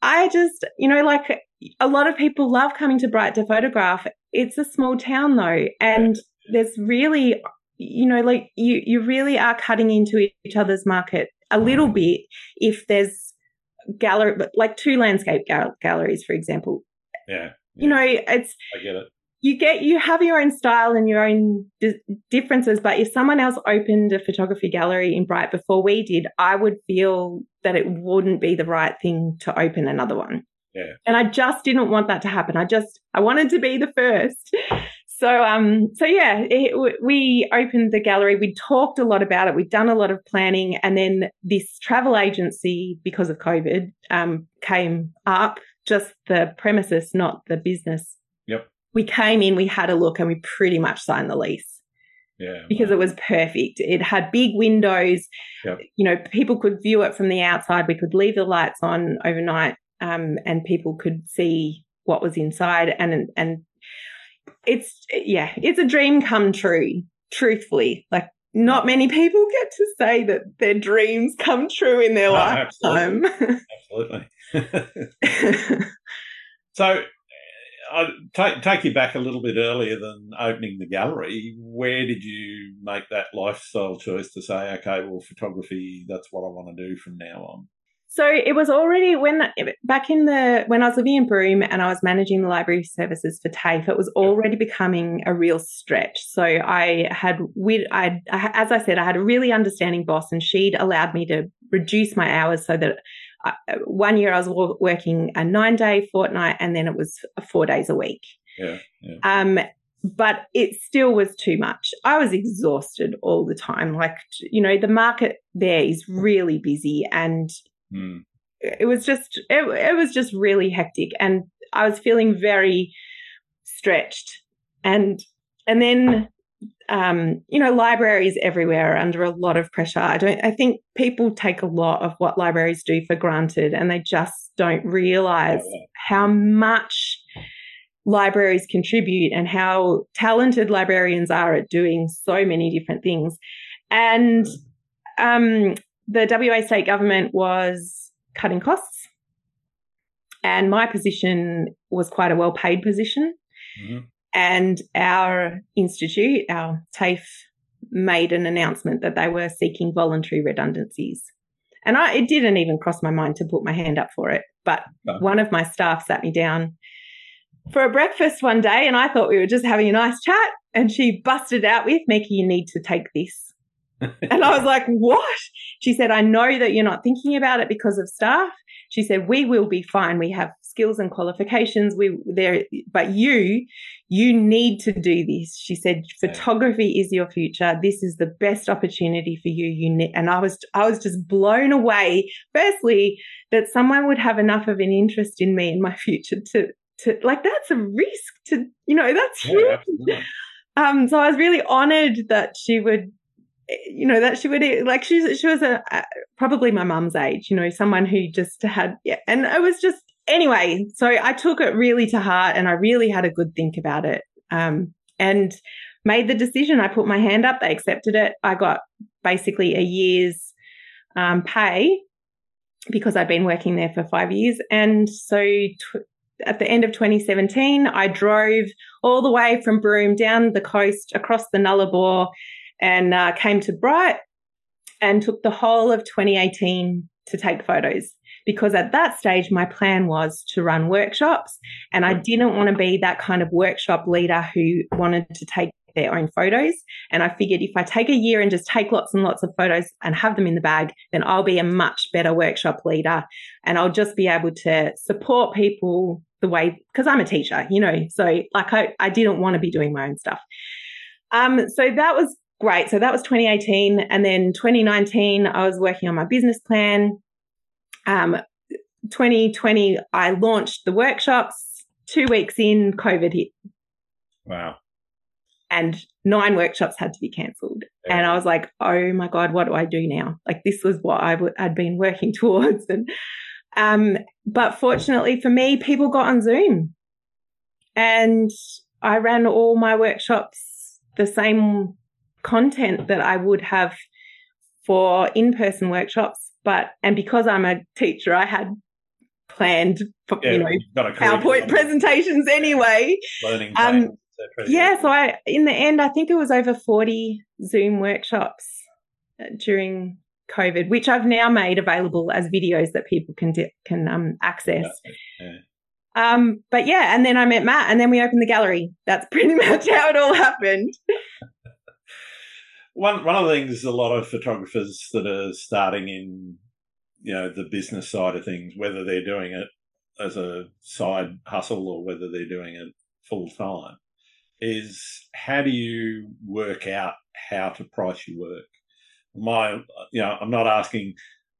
I just, you know, like a lot of people love coming to Bright to photograph. It's a small town though, and there's really, you know, like you you really are cutting into each other's market a little bit if there's gallery like two landscape gal- galleries, for example. Yeah, yeah. You know, it's I get it you get you have your own style and your own di- differences but if someone else opened a photography gallery in bright before we did i would feel that it wouldn't be the right thing to open another one. Yeah. And i just didn't want that to happen. I just i wanted to be the first. So um so yeah it, we opened the gallery. We talked a lot about it. We'd done a lot of planning. And then this travel agency because of covid um came up just the premises not the business we came in, we had a look, and we pretty much signed the lease. Yeah, because it was perfect. It had big windows. Yep. You know, people could view it from the outside. We could leave the lights on overnight, um, and people could see what was inside. And and it's yeah, it's a dream come true. Truthfully, like not many people get to say that their dreams come true in their lifetime. Absolutely. absolutely. so I'll take, take you back a little bit earlier than opening the gallery. Where did you make that lifestyle choice to say, okay, well, photography, that's what I want to do from now on? So it was already when back in the when I was living in Broome and I was managing the library services for TAFE, it was already becoming a real stretch. So I had we I as I said I had a really understanding boss and she'd allowed me to reduce my hours so that one year I was working a nine day fortnight and then it was four days a week. Yeah, yeah. Um, but it still was too much. I was exhausted all the time. Like, you know, the market there is really busy and mm. it was just, it, it was just really hectic. And I was feeling very stretched. And, and then um, you know, libraries everywhere are under a lot of pressure. I don't, I think people take a lot of what libraries do for granted and they just don't realize how much libraries contribute and how talented librarians are at doing so many different things. And um, the WA state government was cutting costs. And my position was quite a well paid position. Mm-hmm. And our institute, our TAFE, made an announcement that they were seeking voluntary redundancies. And I, it didn't even cross my mind to put my hand up for it. But no. one of my staff sat me down for a breakfast one day and I thought we were just having a nice chat. And she busted out with, Mieke, you need to take this. And I was like, what? She said, I know that you're not thinking about it because of staff. She said, we will be fine. We have skills and qualifications. We there, but you, you need to do this. She said, photography is your future. This is the best opportunity for you. You need, and I was, I was just blown away. Firstly, that someone would have enough of an interest in me and my future to, to like, that's a risk to, you know, that's huge. Yeah, um, so I was really honored that she would you know that she would like she she was a, probably my mum's age you know someone who just had yeah and it was just anyway so i took it really to heart and i really had a good think about it um, and made the decision. I put my hand up they accepted it. I got basically a year's um, pay because i'd been working there for five years. And so t- at the end of 2017 i drove all the way from broome down the coast across the nullarbor and uh, came to Bright and took the whole of 2018 to take photos because at that stage my plan was to run workshops and I didn't want to be that kind of workshop leader who wanted to take their own photos. And I figured if I take a year and just take lots and lots of photos and have them in the bag then I'll be a much better workshop leader and I'll just be able to support people the way because I'm a teacher you know so like I, I didn't want to be doing my own stuff. Um so that was great. So that was 2018. And then 2019, I was working on my business plan. Um, 2020, I launched the workshops. Two weeks in, COVID hit. Wow. And nine workshops had to be cancelled. Yeah. And I was like, oh my God, what do I do now? Like, this was what I w- I'd been working towards. And, um, but fortunately for me, people got on Zoom. And I ran all my workshops the same content that I would have for in-person workshops. But and because I'm a teacher, I had planned yeah, you know PowerPoint presentations anyway. Learning um, yeah, so I in the end I think it was over 40 Zoom workshops uh, during COVID, which I've now made available as videos that people can di- can um, access. Yeah. Um, but yeah, and then I met Matt, and then we opened the gallery. That's pretty much how it all happened one one of the things a lot of photographers that are starting in you know the business side of things, whether they're doing it as a side hustle or whether they're doing it full time, is how do you work out how to price your work? My, you know, I'm not asking,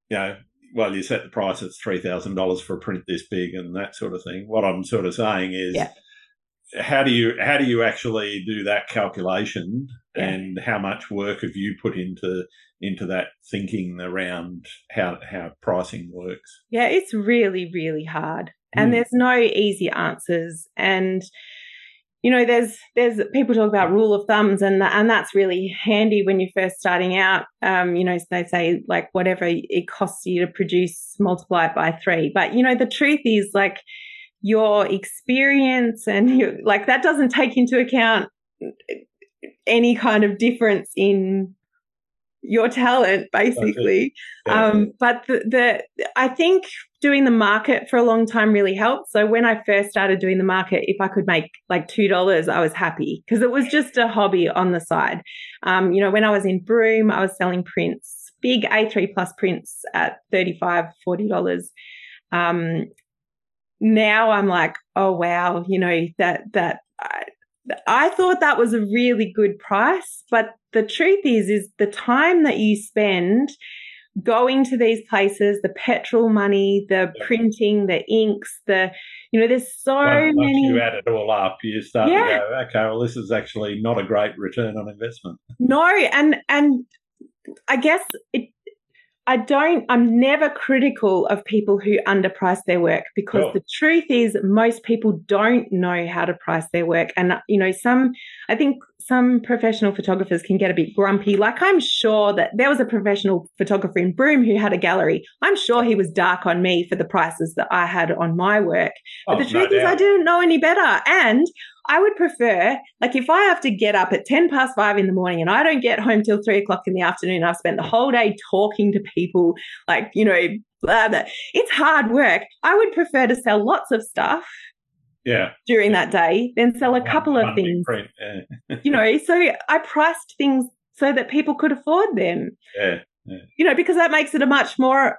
you know, well, you set the price at three thousand dollars for a print this big and that sort of thing. What I'm sort of saying is, yeah how do you how do you actually do that calculation? Yeah. and how much work have you put into into that thinking around how how pricing works? Yeah it's really really hard. And mm. there's no easy answers. And you know there's there's people talk about rule of thumbs and and that's really handy when you're first starting out. Um you know they say like whatever it costs you to produce multiply it by 3 but you know the truth is like your experience and your, like that doesn't take into account any kind of difference in your talent basically. Yeah. um, but the, the i think doing the market for a long time really helped. So when i first started doing the market if i could make like two dollars i was happy because it was just a hobby on the side. Um, you know when i was in broome i was selling prints big a3 plus prints at 35 40 dollars. Um, now I'm like, oh wow, you know that that I, I thought that was a really good price, but the truth is, is the time that you spend going to these places, the petrol money, the printing, the inks, the you know, there's so once, many. Once you add it all up, you start yeah. to go, okay, well, this is actually not a great return on investment. No, and and I guess it I don't, I'm never critical of people who underprice their work because oh. the truth is most people don't know how to price their work. And, uh, you know, some, I think some professional photographers can get a bit grumpy. Like I'm sure that there was a professional photographer in Broome who had a gallery. I'm sure he was dark on me for the prices that I had on my work. But oh, the truth no is I didn't know any better. And I would prefer, like, if I have to get up at 10 past five in the morning and I don't get home till three o'clock in the afternoon, I've spent the whole day talking to people, like, you know, blah, blah. It's hard work. I would prefer to sell lots of stuff. Yeah. During that day, then sell a couple of things. Yeah. you know, so I priced things so that people could afford them. Yeah. yeah. You know, because that makes it a much more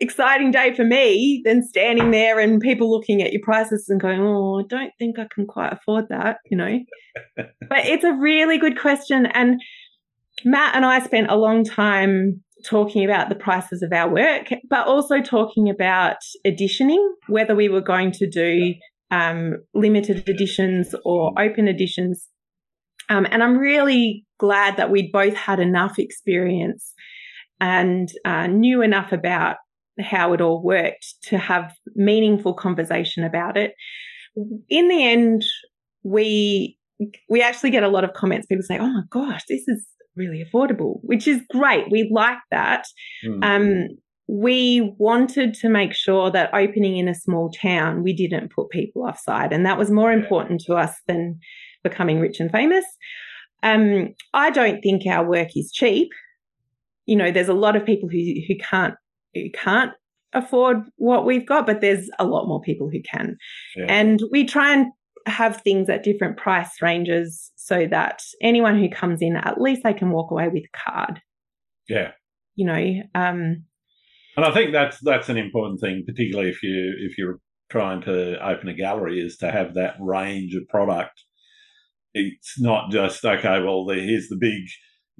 exciting day for me than standing there and people looking at your prices and going, "Oh, I don't think I can quite afford that," you know. but it's a really good question, and Matt and I spent a long time talking about the prices of our work, but also talking about editioning, whether we were going to do um, limited editions or open editions. Um, and I'm really glad that we both had enough experience and uh, knew enough about how it all worked to have meaningful conversation about it. In the end, we we actually get a lot of comments. People say, "Oh my gosh, this is really affordable," which is great. We like that. Mm. Um, we wanted to make sure that opening in a small town, we didn't put people offside, and that was more important to us than becoming rich and famous. Um, I don't think our work is cheap. You know, there's a lot of people who who can't who can't afford what we've got, but there's a lot more people who can. Yeah. And we try and have things at different price ranges so that anyone who comes in, at least they can walk away with a card. Yeah. You know, um, and I think that's that's an important thing, particularly if you if you're trying to open a gallery, is to have that range of product. It's not just okay. Well, here's the big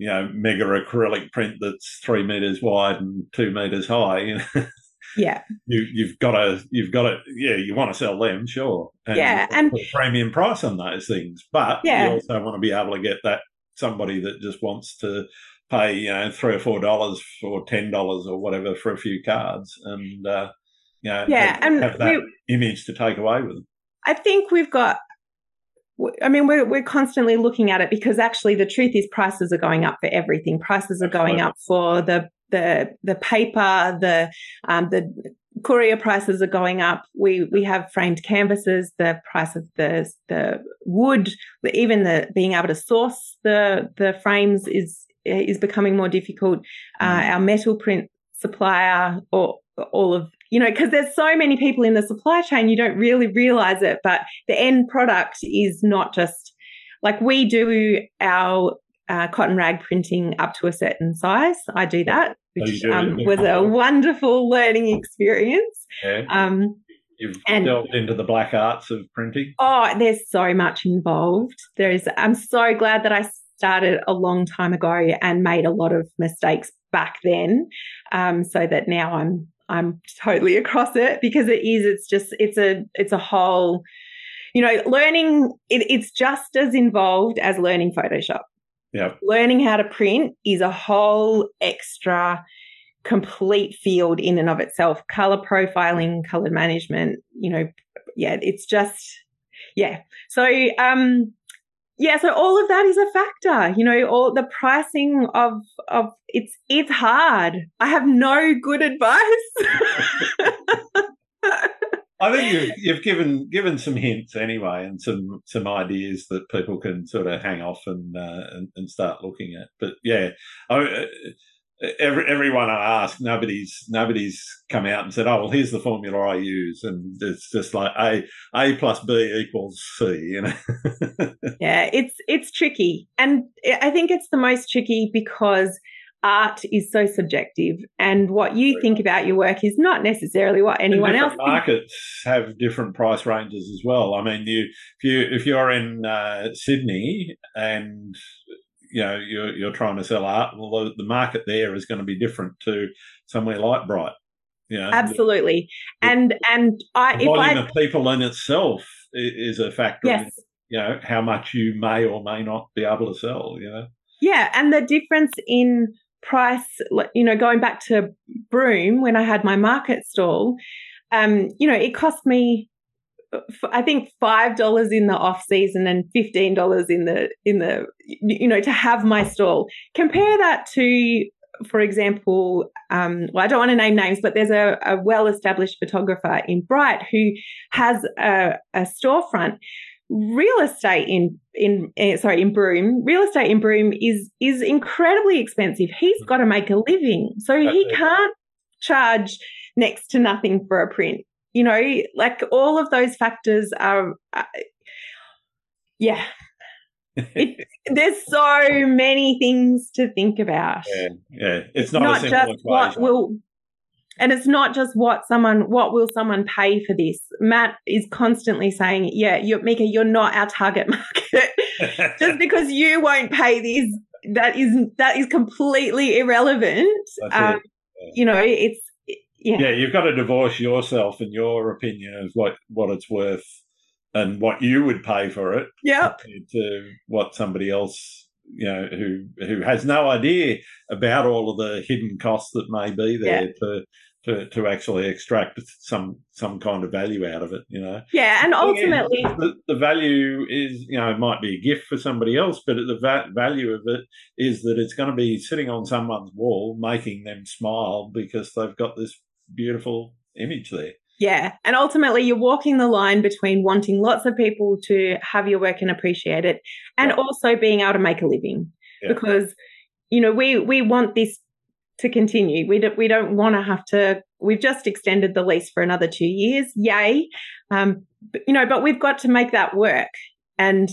you know, mega acrylic print that's three meters wide and two meters high. You know? Yeah. You, you've got to, you've got to, yeah, you want to sell them, sure. And yeah. And premium price on those things. But yeah. you also want to be able to get that somebody that just wants to pay, you know, three or four dollars or ten dollars or whatever for a few cards and, uh, you know, yeah, have, and have that we, image to take away with them. I think we've got I mean, we're, we're constantly looking at it because actually the truth is prices are going up for everything. Prices are Absolutely. going up for the the the paper, the um, the courier prices are going up. We we have framed canvases. The price of the the wood, even the being able to source the the frames is is becoming more difficult. Uh, mm. our metal print supplier or all of you know because there's so many people in the supply chain you don't really realize it but the end product is not just like we do our uh, cotton rag printing up to a certain size i do that which um, was a wonderful learning experience. Yeah. Um, You've and, delved into the black arts of printing. Oh, there's so much involved. There is. I'm so glad that I started a long time ago and made a lot of mistakes back then, um, so that now I'm I'm totally across it because it is. It's just it's a it's a whole. You know, learning it, it's just as involved as learning Photoshop. Yeah. Learning how to print is a whole extra complete field in and of itself. Color profiling, color management, you know, yeah, it's just yeah. So um yeah, so all of that is a factor. You know, all the pricing of of it's it's hard. I have no good advice. I think you've, you've, given given some hints anyway, and some some ideas that people can sort of hang off and uh, and, and, start looking at. But yeah, I, uh, every, everyone I ask, nobody's nobody's come out and said, "Oh, well, here's the formula I use," and it's just like a a plus b equals c. You know. yeah, it's it's tricky, and I think it's the most tricky because art is so subjective and what you think about your work is not necessarily what anyone else markets thinks. have different price ranges as well i mean you if you if you're in uh, sydney and you know you're, you're trying to sell art well the, the market there is going to be different to somewhere like bright you know, absolutely. The, and and i the volume I, of people in itself is a factor yes. in you know how much you may or may not be able to sell you know? Yeah and the difference in price, you know, going back to Broome when I had my market stall, um, you know, it cost me I think five dollars in the off season and fifteen dollars in the in the you know to have my stall. Compare that to, for example, um, well I don't want to name names, but there's a, a well established photographer in Bright who has a, a storefront real estate in in uh, sorry in Broome, real estate in Broome is is incredibly expensive. He's got to make a living, so he can't charge next to nothing for a print. You know, like all of those factors are, uh, yeah. it, there's so many things to think about. Yeah, yeah. It's not, not just equation. what will and it's not just what someone, what will someone pay for this? Matt is constantly saying, yeah, you're, Mieke, you're not our target market. just because you won't pay this, that is, that is completely irrelevant. Um, yeah. You know, it's, yeah. yeah, you've got to divorce yourself and your opinion of what, what it's worth and what you would pay for it. Yeah. To what somebody else you know, who who has no idea about all of the hidden costs that may be there yeah. to to, to actually extract some some kind of value out of it, you know. Yeah, and ultimately, the, the, value is you know it might be a gift for somebody else, but the va- value of it is that it's going to be sitting on someone's wall, making them smile because they've got this beautiful image there. Yeah, and ultimately, you're walking the line between wanting lots of people to have your work and appreciate it, and yeah. also being able to make a living yeah. because you know we we want this to continue. We don't, we don't want to have to. We've just extended the lease for another two years. Yay, um, but, you know, but we've got to make that work. And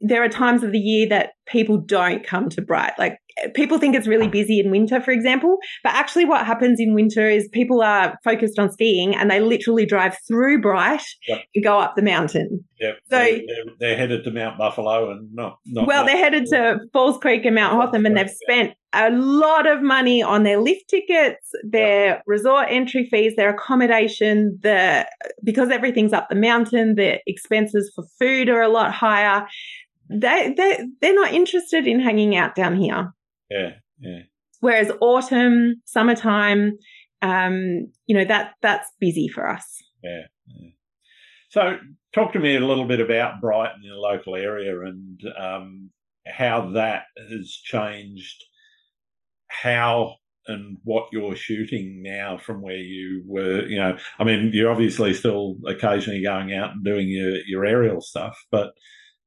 there are times of the year that people don't come to Bright. Like people think it's really busy in winter, for example, but actually what happens in winter is people are focused on skiing and they literally drive through Bright yep. to go up the mountain. Yeah. So they're, they're, they're, headed to Mount Buffalo and not. not well, they're headed to Falls Creek and Mount Hotham, and they've spent a lot of money on their lift tickets, their yep. resort entry fees, their accommodation. The because everything's up the mountain, the expenses for food are a lot higher they they they're not interested in hanging out down here. Yeah, yeah. Whereas autumn, summertime, um, you know that that's busy for us. Yeah, yeah. So, talk to me a little bit about Bright and the local area and um, how that has changed. How and what you're shooting now from where you were, you know, I mean, you're obviously still occasionally going out and doing your, your aerial stuff, but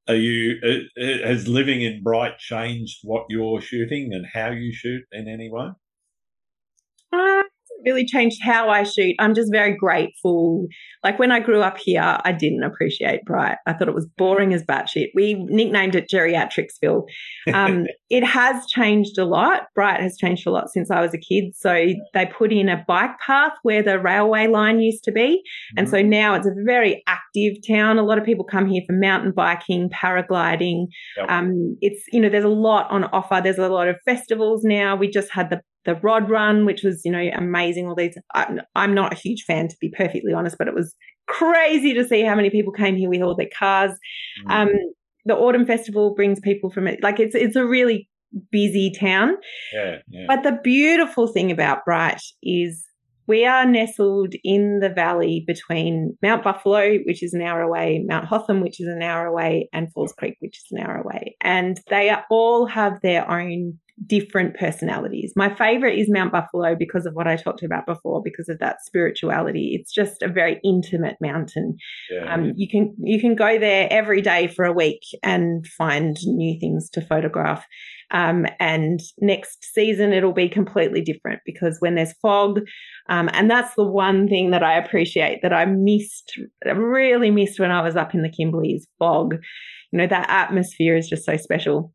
are you has living in bright changed what you're shooting and how you shoot in any way? Uh, really changed how I shoot. I'm just very grateful. Like when I grew up here, I didn't appreciate Bright. I thought it was boring as batshit. We nicknamed it Geriatricsville. Um, it has changed a lot. Bright has changed a lot since I was a kid. So they put in a bike path where the railway line used to be. And so mm-hmm. now it's a very active town. A lot of people come here for mountain biking, paragliding. Yep. Um, it's, you know, there's a lot on offer. There's a lot of festivals now. We just had the the rod run, which was, you know, amazing. All these, I'm, I'm not a huge fan to be perfectly honest, but it was crazy to see how many people came here with all their cars. Mm. Um, the autumn festival brings people from it. Like it's, it's a really busy town. Yeah, yeah. But the beautiful thing about Bright is we are nestled in the valley between Mount Buffalo, which is an hour away, Mount Hotham, which is an hour away, and Falls Creek, which is an hour away. And they all have their own different personalities. My favorite is Mount Buffalo because of what I talked about before, because of that spirituality. It's just a very intimate mountain. Yeah. Um, you can you can go there every day for a week and find new things to photograph. Um, and next season it'll be completely different because when there's fog, um, and that's the one thing that I appreciate that I missed, really missed when I was up in the Kimberleys. Fog, you know, that atmosphere is just so special.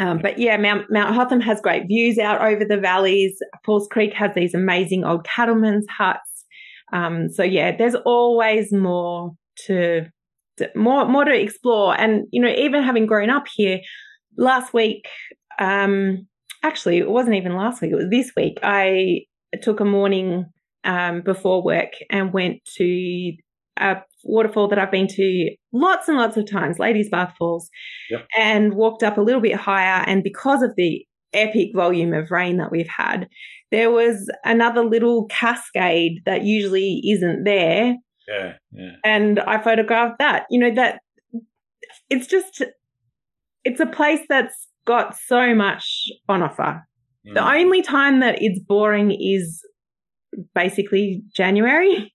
Um, but yeah, Mount, Mount Hotham has great views out over the valleys. Falls Creek has these amazing old cattlemen's huts. Um, so yeah, there's always more to, to, more more to explore. And you know, even having grown up here, last week, um, actually, it wasn't even last week; it was this week. I took a morning um, before work and went to a waterfall that I've been to lots and lots of times, Ladies Bath Falls, yep. and walked up a little bit higher. And because of the epic volume of rain that we've had, there was another little cascade that usually isn't there. Yeah, yeah. And I photographed that. You know, that it's just, it's a place that's got so much on offer. Mm. The only time that it's boring is basically January.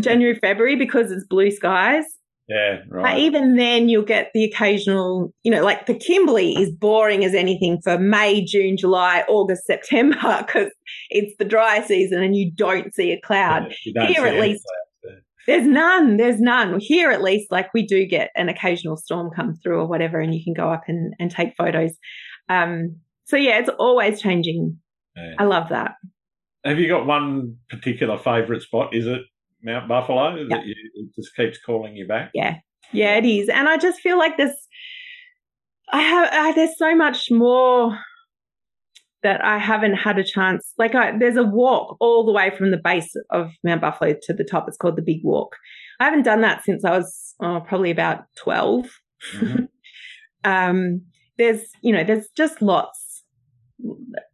January, February because it's blue skies. Yeah, right. But even then, you'll get the occasional, you know, like the Kimberley is boring as anything for May, June, July, August, September because it's the dry season and you don't see a cloud. Yeah, Here, at least, clouds, there's none. There's none. Here, at least, like we do get an occasional storm come through or whatever, and you can go up and, and take photos. Um, so, yeah, it's always changing. Yeah. I love that. have you got one particular favourite spot? Is it Mount Buffalo that you, it just keeps calling you back? Yeah, yeah, it is, and I just feel like this. I have I, there's so much more that I haven't had a chance. Like, I, there's a walk all the way from the base of Mount Buffalo to the top. It's called the Big Walk. I haven't done that since I was oh, probably about 12. Mm-hmm. um, there's, you know, there's just lots.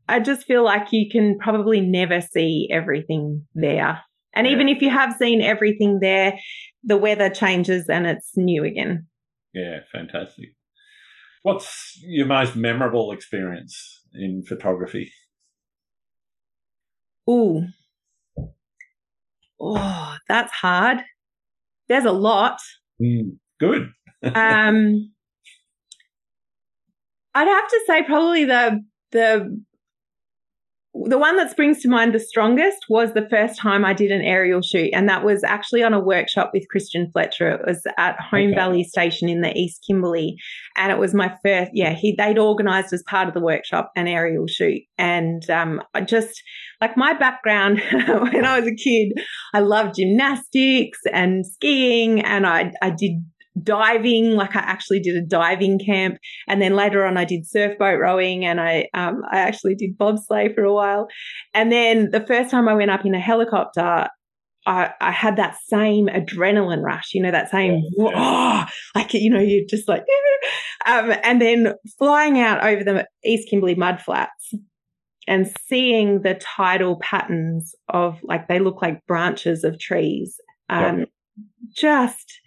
I just feel like you can probably never see everything there. And yeah. even if you have seen everything there, the weather changes and it's new again. Yeah, fantastic. What's your most memorable experience in photography? Ooh. Oh, that's hard. There's a lot. Mm, good. um, I'd have to say probably the the the one that springs to mind the strongest was the first time I did an aerial shoot, and that was actually on a workshop with Christian Fletcher. It was at Home okay. Valley Station in the East Kimberley, and it was my first. Yeah, he they'd organised as part of the workshop an aerial shoot, and um, I just like my background when I was a kid, I loved gymnastics and skiing, and I I did diving like i actually did a diving camp and then later on i did surf boat rowing and i um, i actually did bobsleigh for a while and then the first time i went up in a helicopter I, I had that same adrenaline rush, you know, that same, oh, like, you know, you're just like, um, and then flying out over the East Kimberley mudflats and seeing the tidal patterns of like, they look like branches of trees. Um, yeah. just,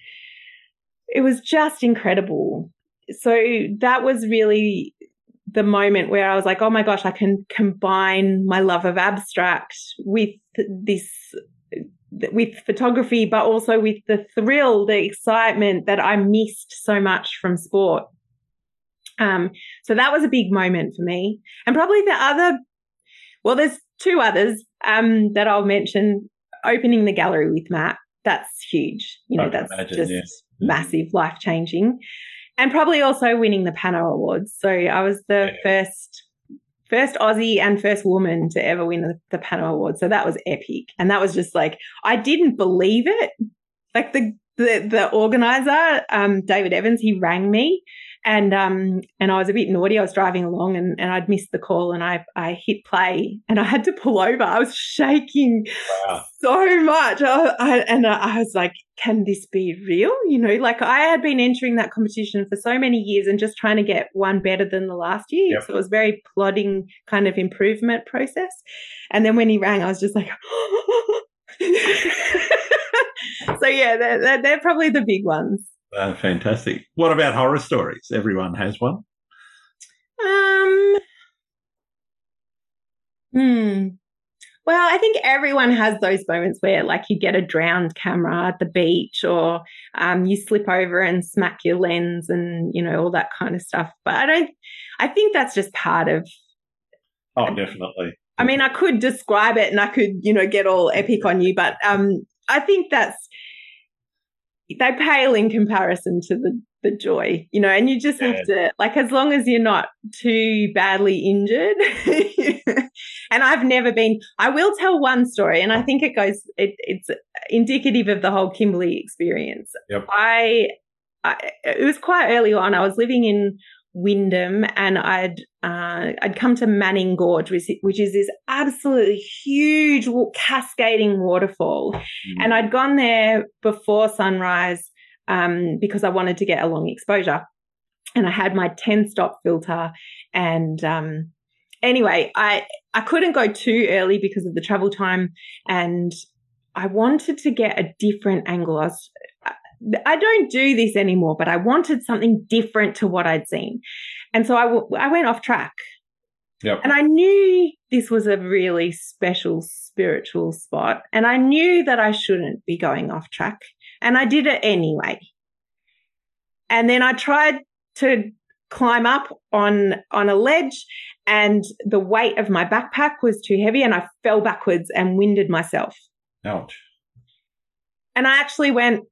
it was just incredible. So that was really the moment where I was like, oh my gosh, I can combine my love of abstract with this, with photography, but also with the thrill, the excitement that I missed so much from sport. Um, so that was a big moment for me. And probably the other, well, there's two others um, that I'll mention. Opening the gallery with Matt, that's huge. You know, that's imagine, just yes massive, life changing, and probably also winning the Pano Awards. So I was the yeah. first first Aussie and first woman to ever win the, the Pano Award. So that was epic, and that was just like I didn't believe it. Like the the, the organizer, um, David Evans, he rang me and um and I was a bit naughty. I was driving along and, and I'd missed the call and I I hit play and I had to pull over. I was shaking wow. so much. I, I, and I was like, can this be real? You know, like I had been entering that competition for so many years and just trying to get one better than the last year. Yep. So it was very plodding kind of improvement process. And then when he rang, I was just like. so yeah, they're, they're, they're probably the big ones. Uh, fantastic. What about horror stories? Everyone has one. Um. Hmm. Well, I think everyone has those moments where, like, you get a drowned camera at the beach, or um, you slip over and smack your lens, and you know all that kind of stuff. But I don't. I think that's just part of. Oh, definitely. I mean, I could describe it, and I could, you know, get all epic on you, but um, I think that's they pale in comparison to the the joy, you know, and you just yeah. have to like as long as you're not too badly injured. and I've never been I will tell one story and I think it goes it, it's indicative of the whole Kimberley experience. Yep. I, I it was quite early on. I was living in Wyndham, and I'd uh, I'd come to Manning Gorge, which, which is this absolutely huge cascading waterfall, mm. and I'd gone there before sunrise um, because I wanted to get a long exposure, and I had my ten stop filter, and um, anyway, I I couldn't go too early because of the travel time, and I wanted to get a different angle. I was I don't do this anymore, but I wanted something different to what I'd seen. And so I, w- I went off track. Yep. And I knew this was a really special spiritual spot. And I knew that I shouldn't be going off track. And I did it anyway. And then I tried to climb up on on a ledge and the weight of my backpack was too heavy and I fell backwards and winded myself. Ouch. And I actually went,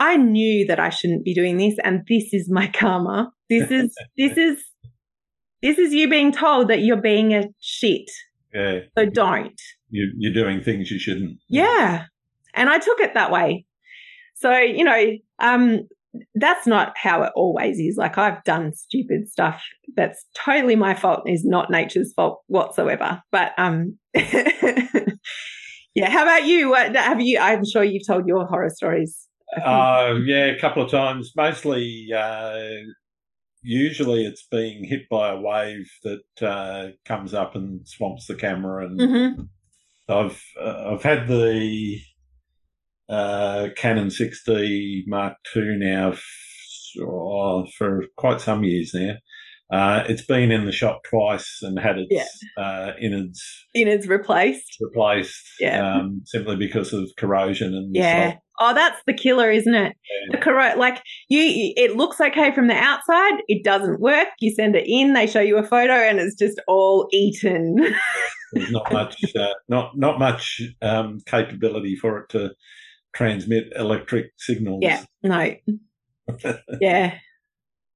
I knew that I shouldn't be doing this and this is my karma. This is, this is, this is you being told that you're being a shit Yeah. So don't. You, you're doing things you shouldn't. Yeah. And I took it that way. So, you know, um, that's not how it always is. Like I've done stupid stuff that's totally my fault is not nature's fault whatsoever. But um yeah, how about you? What have you I'm sure you've told your horror stories. Uh, yeah, a couple of times. Mostly uh, usually it's being hit by a wave that uh, comes up and swamps the camera and mm-hmm. I've uh, I've had the uh, Canon 6D Mark II now f- oh, for quite some years now. Uh, it's been in the shop twice and had its Yeah. uh, innards Innards replaced. replaced Yeah. um, simply because of corrosion and Yeah. stuff. Oh, that's the killer, isn't it? Yeah. The corro- like you, you- it looks okay from the outside. It doesn't work. You send it in, they show you a photo, and it's just all eaten. There's not much, uh, not not much um, capability for it to transmit electric signals. yeah. No. Yeah.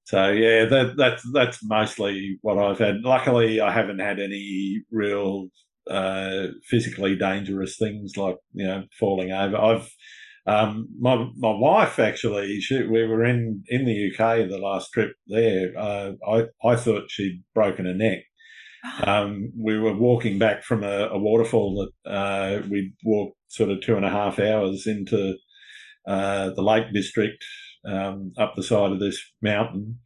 So yeah, that that's that's mostly what I've had. Luckily, I haven't had any real uh, physically dangerous things like you know falling over. I've um, my my wife actually. She, we were in in the UK the last trip there. Uh, I I thought she'd broken her neck. Um, we were walking back from a, a waterfall that uh, we walked sort of two and a half hours into uh, the Lake District um, up the side of this mountain.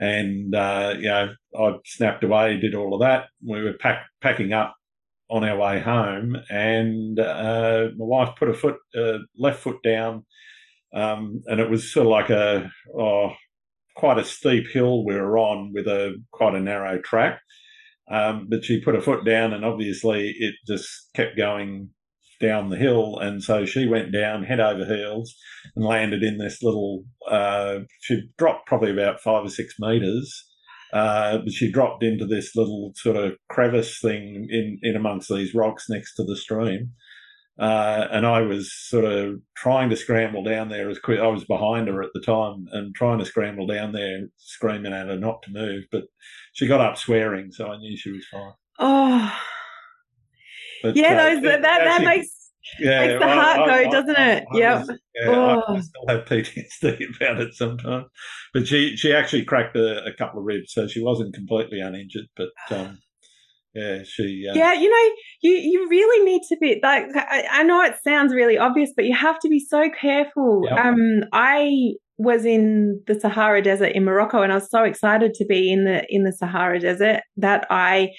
And, uh, you know, I snapped away, did all of that. We were pack, packing up on our way home, and uh, my wife put her foot, uh, left foot down, um, and it was sort of like a, oh, quite a steep hill we were on with a quite a narrow track. Um, but she put her foot down, and obviously it just kept going down the hill, and so she went down head over heels and landed in this little. Uh, she dropped probably about five or six meters, uh, she dropped into this little sort of crevice thing in in amongst these rocks next to the stream. Uh, and I was sort of trying to scramble down there as quick. I was behind her at the time and trying to scramble down there, screaming at her not to move. But she got up swearing, so I knew she was fine. Oh, But, yeah. uh, Those that that, actually- makes yeah, makes the heart go, doesn't it? I Yep. was- yeah, I- I, Oh. still have PTSD about it sometimes. But she, she actually cracked a, a couple of ribs, so she wasn't completely uninjured. But um, yeah, she. Uh, yeah. You know, you you really need to be like. I, I know it sounds really obvious, but you have to be so careful. Yep. Um, I was in the Sahara Desert in Morocco, and I was so excited to be in the in the Sahara Desert that I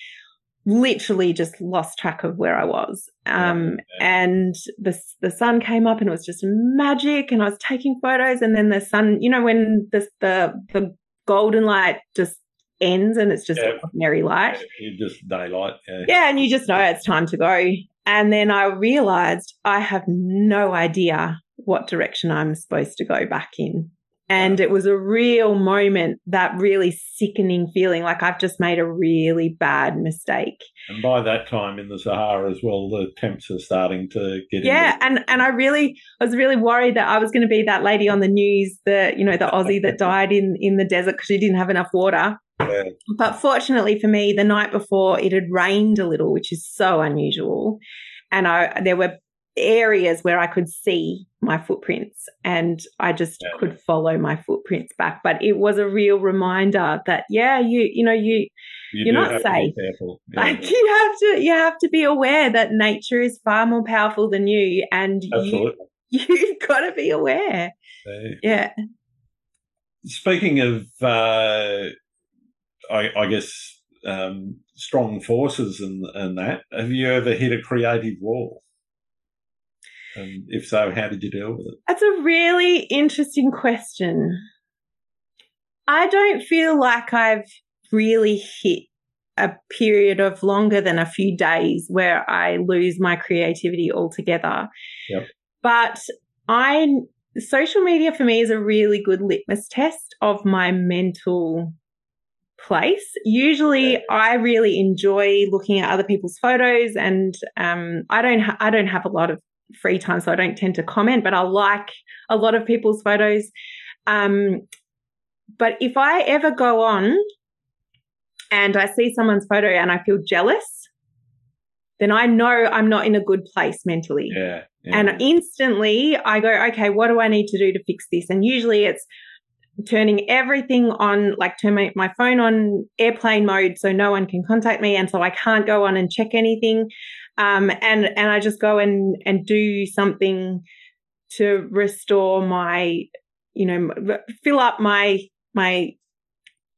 literally just lost track of where I was. Um, and the the sun came up and it was just magic. And I was taking photos, and then the sun, you know, when the the the golden light just ends and it's just Yeah. ordinary light. You just daylight. Yeah. Yeah, and you just know it's time to go. And then I realized I have no idea what direction I'm supposed to go back in. And it was a real moment, that really sickening feeling like I've just made a really bad mistake. And by that time in the Sahara as well, the temps are starting to get. Yeah, into- and and I really I was really worried that I was going to be that lady on the news, the you know the Aussie that died in in the desert because she didn't have enough water. Yeah. But fortunately for me, the night before it had rained a little, which is so unusual, and I there were areas where I could see my footprints, and I just Yeah. could follow my footprints back. But it was a real reminder that yeah, you you know you you you're not have to be safe. Yeah. like you have to you have to be aware that nature is far more powerful than you, and you you've got to be aware. Yeah. Yeah. Speaking of, uh, I, I guess, um, strong forces and, and that, have you ever hit a creative wall? And if so, how did you deal with it? That's a really interesting question. I don't feel like I've really hit a period of longer than a few days where I lose my creativity altogether. Yep. But I social media for me is a really good litmus test of my mental place. Usually. I really enjoy looking at other people's photos and um, I don't ha- I don't have a lot of free time so I don't tend to comment but I like a lot of people's photos. Um, but if I ever go on and I see someone's photo and I feel jealous, then I know I'm not in a good place mentally. Yeah, yeah. And instantly I go, okay, what do I need to do to fix this? And usually it's turning everything on, like turn my, my phone on airplane mode so no one can contact me. And so I can't go on and check anything. Um, and, and I just go and, and do something to restore my, you know, fill up my, my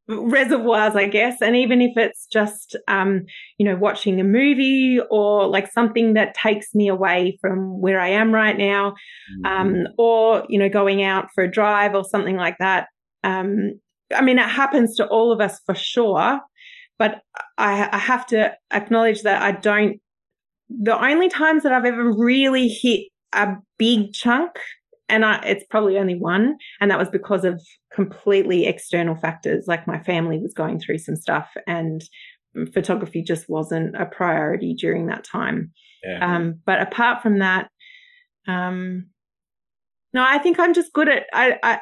reservoirs, I guess. And even if it's just, um, you know, watching a movie or like something that takes me away from where I am right now, um, mm-hmm. or, you know, going out for a drive or something like that. Um, I mean, it happens to all of us for sure, but I, I have to acknowledge that I don't, the only times that I've ever really hit a big chunk and I, it's probably only one, and that was because of completely external factors. Like my family was going through some stuff, and photography just wasn't a priority during that time. Yeah. Um, but apart from that, um, no, I think I'm just good at. I, I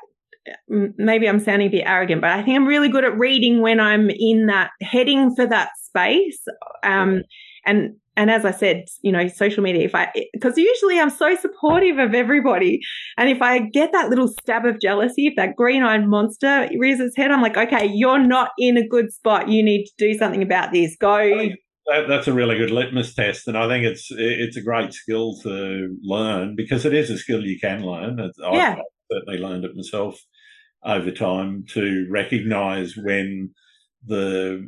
maybe I'm sounding a bit arrogant, but I think I'm really good at reading when I'm in that heading for that space. Um, and and as I said, you know, social media, if I, because usually I'm so supportive of everybody. And if I get that little stab of jealousy, if that green eyed monster rears its head, I'm like, okay, you're not in a good spot. You need to do something about this. Go. That, that's a really good litmus test. And I think it's, it's a great skill to learn because it is a skill you can learn. I've yeah. certainly learned it myself over time to recognize when the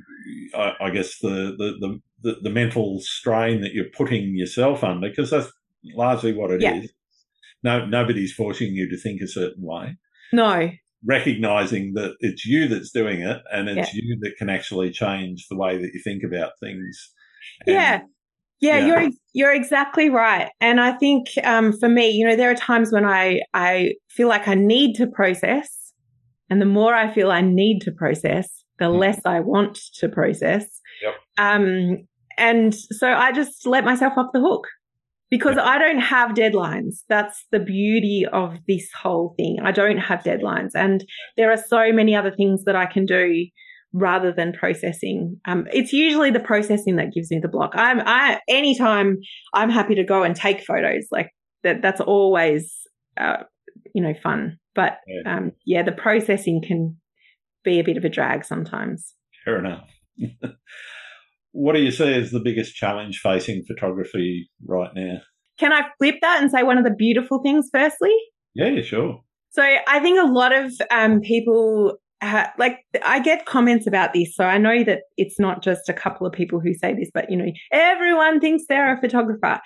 I, I guess the, the, the the the mental strain that you're putting yourself under because that's largely what it yeah. is. No, nobody's forcing you to think a certain way. No, recognizing that it's you that's doing it, and it's yeah. you that can actually change the way that you think about things. And, yeah. Yeah, yeah, you're you're exactly right, and I think um, for me, you know, there are times when I I feel like I need to process, and the more I feel I need to process, the mm-hmm. less I want to process. Yep. Um, and so I just let myself off the hook because yep. I don't have deadlines. That's the beauty of this whole thing. I don't have deadlines. And there are so many other things that I can do rather than processing. Um, it's usually the processing that gives me the block. I'm, I, anytime I'm happy to go and take photos like that, that's always, uh, you know, fun. But, yeah. Um, yeah, the processing can be a bit of a drag sometimes. Fair enough. what do you see as the biggest challenge facing photography right now? Can I flip that and say one of the beautiful things firstly? Yeah, sure. So I think a lot of um, people ha- like I get comments about this, so I know that it's not just a couple of people who say this, but you know, everyone thinks they're a photographer.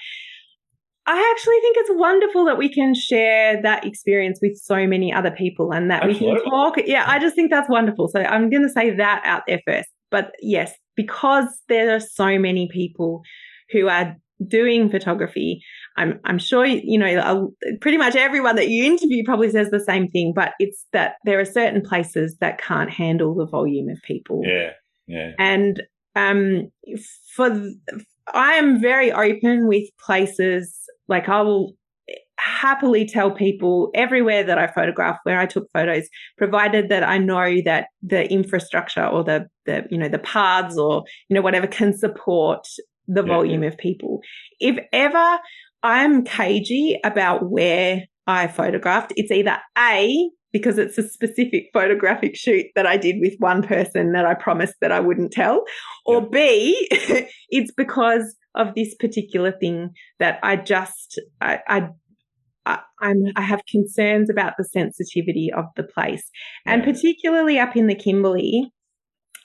I actually think it's wonderful that we can share that experience with so many other people and that Absolutely. we can talk. Yeah, I just think that's wonderful. So I'm going to say that out there first. But yes, because there are so many people who are doing photography, I'm I'm sure you know pretty much everyone that you interview probably says the same thing. But it's that there are certain places that can't handle the volume of people. Yeah, yeah. And um, for I am very open with places like I will happily tell people everywhere that I photograph where I took photos, provided that I know that the infrastructure or the the you know the paths or you know whatever can support the yeah. volume of people. If ever I'm cagey about where I photographed, it's either A, because it's a specific photographic shoot that I did with one person that I promised that I wouldn't tell, or yeah. B, it's because of this particular thing that I just, I, I I, am I have concerns about the sensitivity of the place, and particularly up in the Kimberley,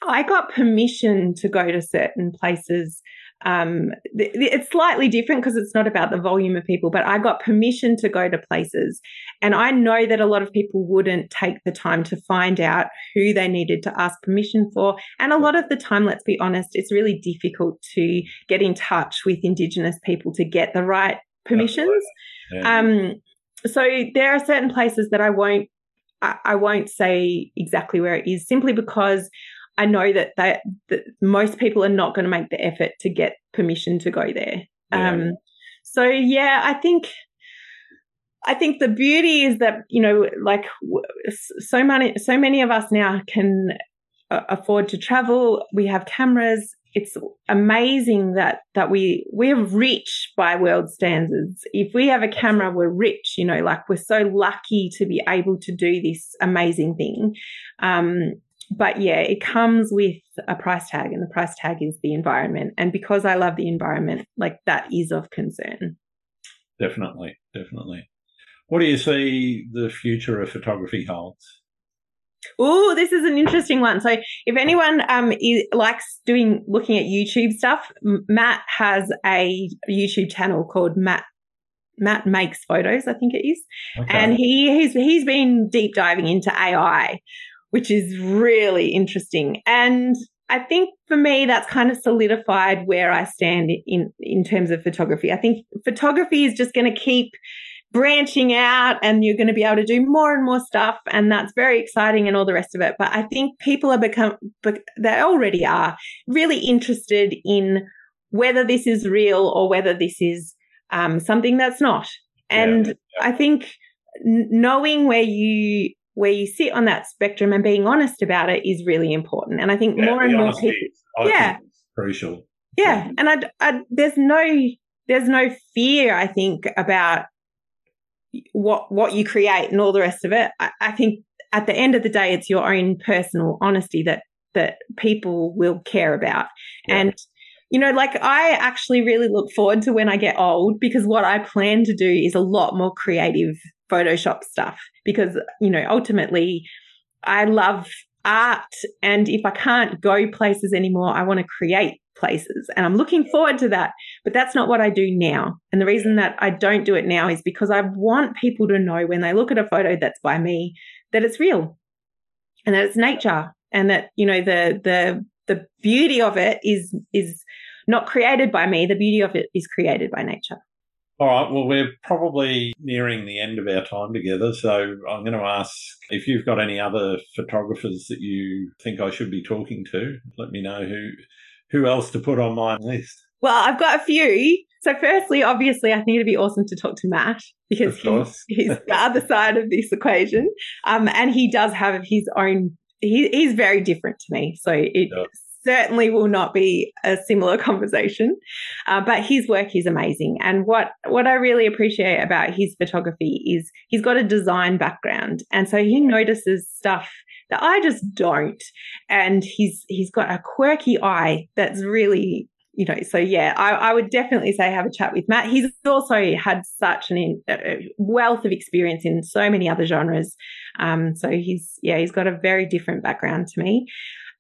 I got permission to go to certain places um, it's slightly different because it's not about the volume of people, but I got permission to go to places. And I know that a lot of people wouldn't take the time to find out who they needed to ask permission for. And a lot of the time, let's be honest, it's really difficult to get in touch with Indigenous people to get the right permissions. Yeah. Um, so there are certain places that I won't I won't say exactly where it is simply because I know that that, that most people are not going to make the effort to get permission to go there. Yeah. Um, so yeah, I think I think the beauty is that you know, like so many so many of us now can uh, afford to travel. We have cameras. It's amazing that that we we're rich by world standards. If we have a camera, we're rich. You know, like we're so lucky to be able to do this amazing thing. Um, but yeah, it comes with a price tag, and the price tag is the environment. And because I love the environment, like that is of concern. Definitely, definitely. What do you see the future of photography holds? Oh, this is an interesting one. So, if anyone um is, likes doing looking at YouTube stuff, Matt has a YouTube channel called Matt Matt makes photos. I think it is, okay. and he he's he's been deep diving into AI, which is really interesting. And I think for me, that's kind of solidified where I stand in in terms of photography. I think photography is just going to keep branching out and you're going to be able to do more and more stuff and that's very exciting and all the rest of it. But i think people are become they already are really interested in whether this is real or whether this is um, something that's not. And yeah, yeah. i think knowing where you where you sit on that spectrum and being honest about it is really important. And i think yeah, more and more people yeah. crucial. Yeah and I, I there's no there's no fear i think about what what you create and all the rest of it. I, I think at the end of the day, it's your own personal honesty that that people will care about. Yeah. And you know, like I actually really look forward to when I get old because what I plan to do is a lot more creative Photoshop stuff because, you know, ultimately I love art. And if I can't go places anymore, I want to create places. And I'm looking forward to that. But that's not what I do now. And the reason that I don't do it now is because I want people to know when they look at a photo that's by me that it's real and that it's nature and that, you know, the the the beauty of it is is not created by me. The beauty of it is created by nature. All right. Well, we're probably nearing the end of our time together. So I'm going to ask if you've got any other photographers that you think I should be talking to. Let me know who who else to put on my list? Well, I've got a few. So, firstly, obviously, I think it'd be awesome to talk to Matt because he's, he's the other side of this equation. Um, and he does have his own, he, he's very different to me. So, it certainly will not be a similar conversation. Uh, but his work is amazing. And what, what I really appreciate about his photography is he's got a design background. And so he notices stuff that I just don't. And he's he's got a quirky eye that's really you know, so yeah, I, I, would definitely say have a chat with Matt. He's also had such an a wealth of experience in so many other genres. Um, so he's, yeah, he's got a very different background to me.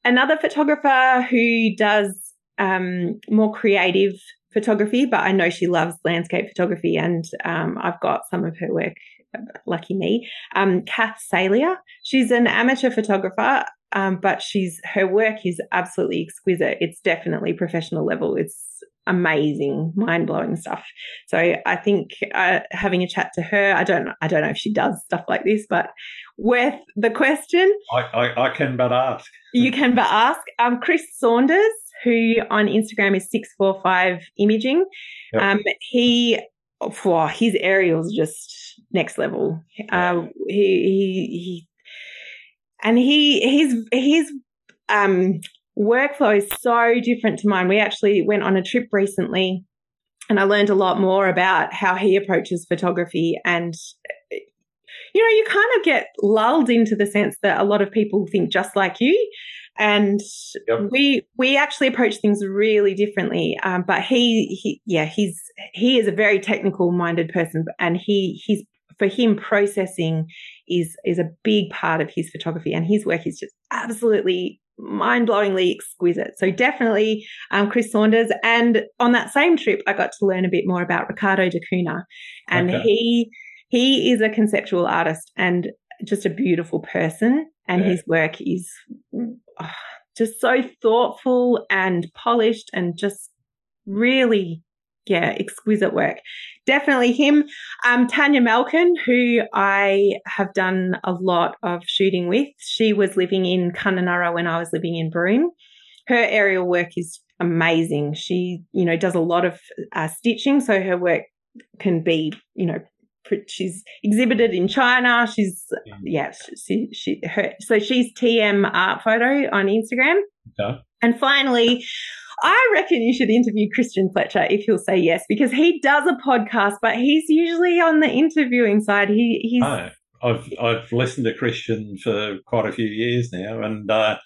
Another photographer who does um, more creative photography, but I know she loves landscape photography, and um, I've got some of her work lucky me, um, Kath Salia. She's an amateur photographer, um, but she's her work is absolutely exquisite. It's definitely professional level. It's amazing, mind blowing stuff. So I think uh, having a chat to her, I don't, I don't know if she does stuff like this, but worth the question. I, I, I can but ask. you can but ask. Um, Chris Saunders, who on Instagram is six four five imaging. Yep. Um, he oh, his aerials just next level. Uh, he, he, he, and he, his, his, um, workflow is so different to mine. We actually went on a trip recently and I learned a lot more about how he approaches photography and you know, you kind of get lulled into the sense that a lot of people think just like you and yep. we we actually approach things really differently. Um, but he, he, yeah, he's he is a very technical minded person, and he he's for him processing is is a big part of his photography, and his work is just absolutely mind-blowingly exquisite. So definitely um, Chris Saunders. And on that same trip, I got to learn a bit more about Ricardo da Cunha, and okay. he he is a conceptual artist and just a beautiful person and yeah. his work is oh, just so thoughtful and polished and just really yeah exquisite work. Definitely him. Um, tanya malkin who i have done a lot of shooting with she was living in kununurra when i was living in broome. Her aerial work is amazing. She you know does a lot of uh, stitching so her work can be you know she's exhibited in China. She's yeah, she, she her so she's TM Art Photo on Instagram. Okay. And finally, I reckon you should interview Christian Fletcher if he'll say yes, because he does a podcast, but he's usually on the interviewing side. He he's. Oh, I've I've listened to Christian for quite a few years now, and uh,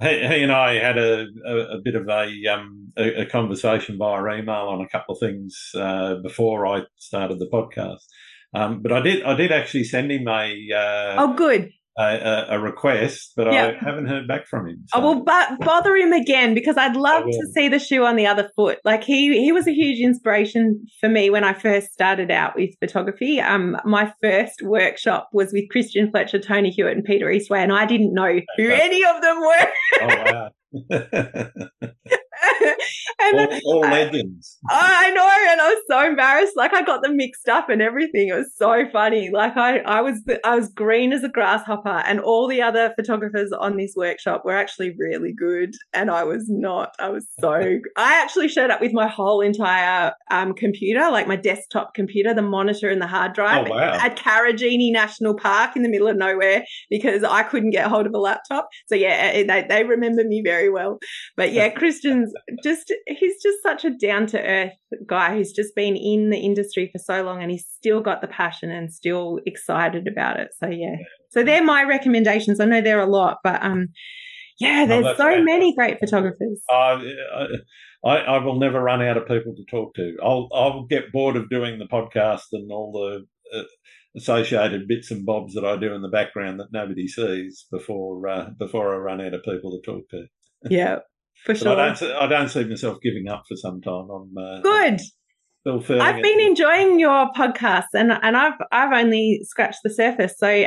he, he and I had a, a, a bit of a, um, a, a conversation via email on a couple of things uh, before I started the podcast. Um, but I did I did actually send him a uh, oh good a, a, request, but I haven't heard back from him. So. Oh, well, but bother him again because I'd love to see the shoe on the other foot. Like he, he was a huge inspiration for me when I first started out with photography. Um, my first workshop was with Christian Fletcher, Tony Hewitt, and Peter Eastway, and I didn't know who any of them were. oh wow! and all, all legends. I know, and I was so embarrassed. Like I got them mixed up and everything. It was so funny. Like I, I was, I was green as a grasshopper, and all the other photographers on this workshop were actually really good, and I was not. I was so. I actually showed up with my whole entire um, computer, like my desktop computer, the monitor and the hard drive, oh, wow. at Karijini National Park in the middle of nowhere because I couldn't get hold of a laptop. So yeah, they, they remember me very well. But yeah, Christian's just he's just such a down to earth guy who's just been in the industry for so long and he's still got the passion and still excited about it. So yeah. So they're my recommendations. I know there are a lot, but um yeah, there's oh, so many great photographers. Uh, I, I will never run out of people to talk to. I'll I'll get bored of doing the podcast and all the uh, associated bits and bobs that I do in the background that nobody sees before uh, before I run out of people to talk to. Yeah, for sure. I don't, I don't see myself giving up for some time. I'm uh, good. Still I've been enjoying your podcast, and and I've I've only scratched the surface. So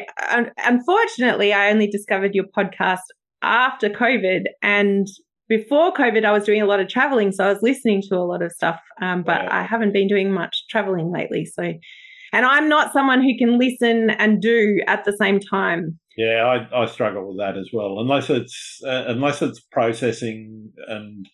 unfortunately, I only discovered your podcast after COVID, and before COVID, I was doing a lot of traveling, so I was listening to a lot of stuff. Um, but yeah. I haven't been doing much traveling lately. So, and I'm not someone who can listen and do at the same time. Yeah, I, I struggle with that as well. Unless it's uh, unless it's processing, and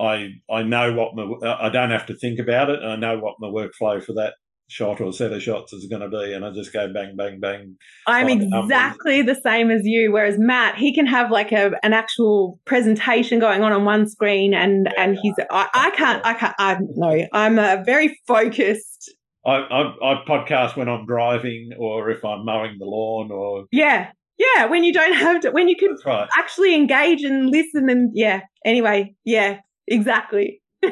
I I know what my I don't have to think about it. and I know what my workflow for that shot or set of shots is going to be, and I just go bang bang bang. I'm exactly the same as you. Whereas Matt, he can have like a an actual presentation going on on one screen, and yeah, and he's I, I can't I can't I no I'm a very focused I, I, I, podcast when I'm driving or if I'm mowing the lawn or yeah yeah, when you don't have to, when you can right. actually engage and listen and yeah. Anyway, yeah, exactly.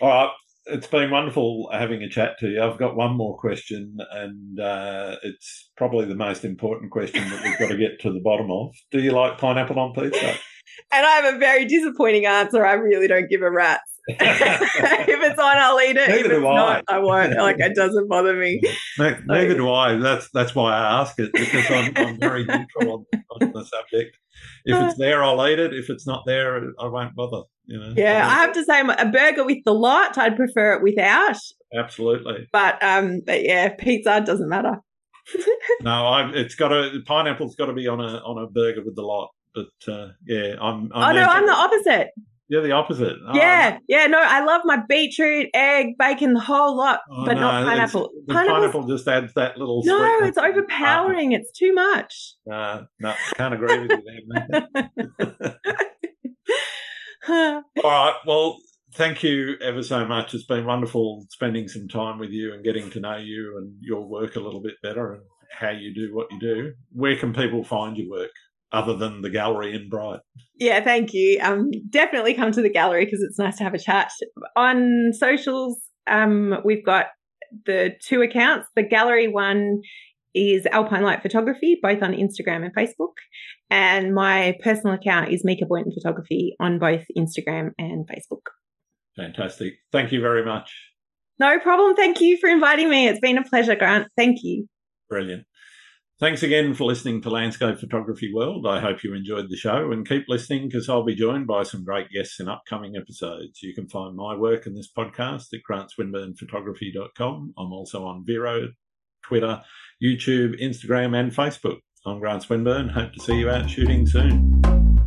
All right. It's been wonderful having a chat to you. I've got one more question, and uh, it's probably the most important question that we've got to get to the bottom of. Do you like pineapple on pizza? and I have a very disappointing answer. I really don't give a rat's. If it's on, I'll eat it. Neither if it's not, I. I won't. Like it doesn't bother me. Neither, neither do I. That's that's why I ask it because I'm, I'm very neutral on, on, the subject. If it's there, I'll eat it. If it's not there, I won't bother. You know. Yeah, I have to say, a burger with the lot, I'd prefer it without. Absolutely. But um, but yeah, pizza doesn't matter. no, I, it's got a pineapple's got to be on a on a burger with the lot. But uh, yeah, I'm. I'm oh no, I'm the opposite. You're the opposite. Oh, yeah, yeah. No, I love my beetroot, egg, bacon, the whole lot, oh, but no, not pineapple. Pineapple just adds that little. No, it's overpowering. It's too much. Uh, no, can't agree with you there. All right. Well, thank you ever so much. It's been wonderful spending some time with you and getting to know you and your work a little bit better and how you do what you do. Where can people find your work? Other than the gallery in Bright. Yeah, thank you. Um, definitely come to the gallery because it's nice to have a chat. On socials, um, we've got the two accounts. The gallery one is Alpine Light Photography, both on Instagram and Facebook. And my personal account is Mieke Boynton Photography on both Instagram and Facebook. Fantastic. Thank you very much. No problem. Thank you for inviting me. It's been a pleasure, Grant. Thank you. Brilliant. Thanks again for listening to Landscape Photography World. I hope you enjoyed the show and keep listening because I'll be joined by some great guests in upcoming episodes. You can find my work in this podcast at grantswinburnephotography.com. I'm also on Vero, Twitter, YouTube, Instagram, and Facebook. I'm Grant Swinburne. Hope to see you out shooting soon.